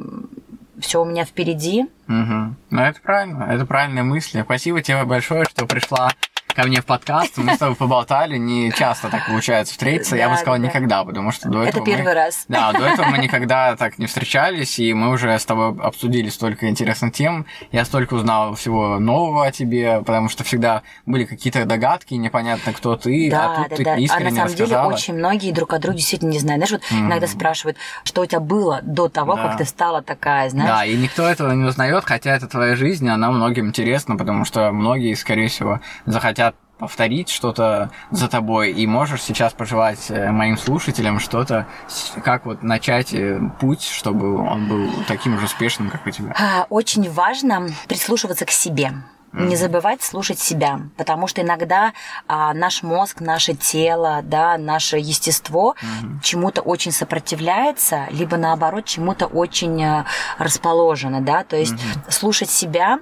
все у меня впереди. Угу. Ну, это правильно, это правильные мысли. Спасибо тебе большое, что пришла ко мне в подкаст, мы с тобой поболтали, не часто так получается встретиться, я бы сказал никогда, потому что до этого Это первый раз. Да, до этого мы никогда так не встречались, и мы уже с тобой обсудили столько интересных тем, я столько узнал всего нового о тебе, потому что всегда были какие-то догадки, непонятно, кто ты, а тут ты искренне А на самом деле очень многие друг о друге действительно не знают. Знаешь, вот иногда спрашивают, что у тебя было до того, как ты стала такая, знаешь? Да, и никто этого не узнает, хотя это твоя жизнь, она многим интересна, потому что многие, скорее всего, захотят повторить что-то за тобой, и можешь сейчас пожелать э, моим слушателям что-то, как вот начать э, путь, чтобы он был таким же успешным, как у тебя? А, очень важно прислушиваться к себе. Не забывать слушать себя, потому что иногда а, наш мозг, наше тело, да, наше естество mm-hmm. чему-то очень сопротивляется, либо наоборот чему-то очень а, расположено, да, то есть mm-hmm. слушать себя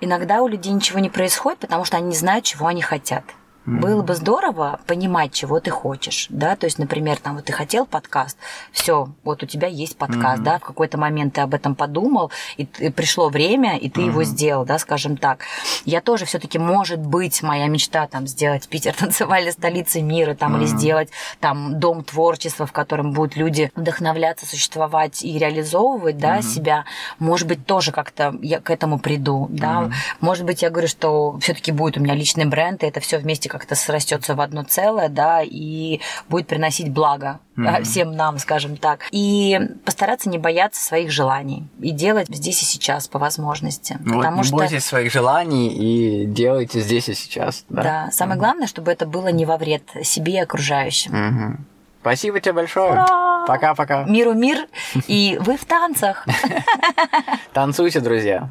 иногда у людей ничего не происходит, потому что они не знают, чего они хотят. Mm-hmm. Было бы здорово понимать, чего ты хочешь, да, то есть, например, там вот ты хотел подкаст, все, вот у тебя есть подкаст, mm-hmm. да, в какой-то момент ты об этом подумал, и, и пришло время, и ты mm-hmm. его сделал, да, скажем так. Я тоже все-таки, может быть, моя мечта там сделать Питер танцевальной столицей мира, там, mm-hmm. или сделать там дом творчества, в котором будут люди вдохновляться, существовать и реализовывать, да, mm-hmm. себя, может быть, тоже как-то я к этому приду, да, mm-hmm. может быть, я говорю, что все-таки будет у меня личный бренд, и это все вместе как-то срастется в одно целое, да, и будет приносить благо mm-hmm. всем нам, скажем так. И постараться не бояться своих желаний и делать здесь и сейчас по возможности. Вот, потому не что... бойтесь своих желаний и делайте здесь и сейчас. Да, да самое mm-hmm. главное, чтобы это было не во вред себе и окружающим. Mm-hmm. Спасибо тебе большое. Пока-пока. Миру мир, и вы в танцах. Танцуйте, друзья.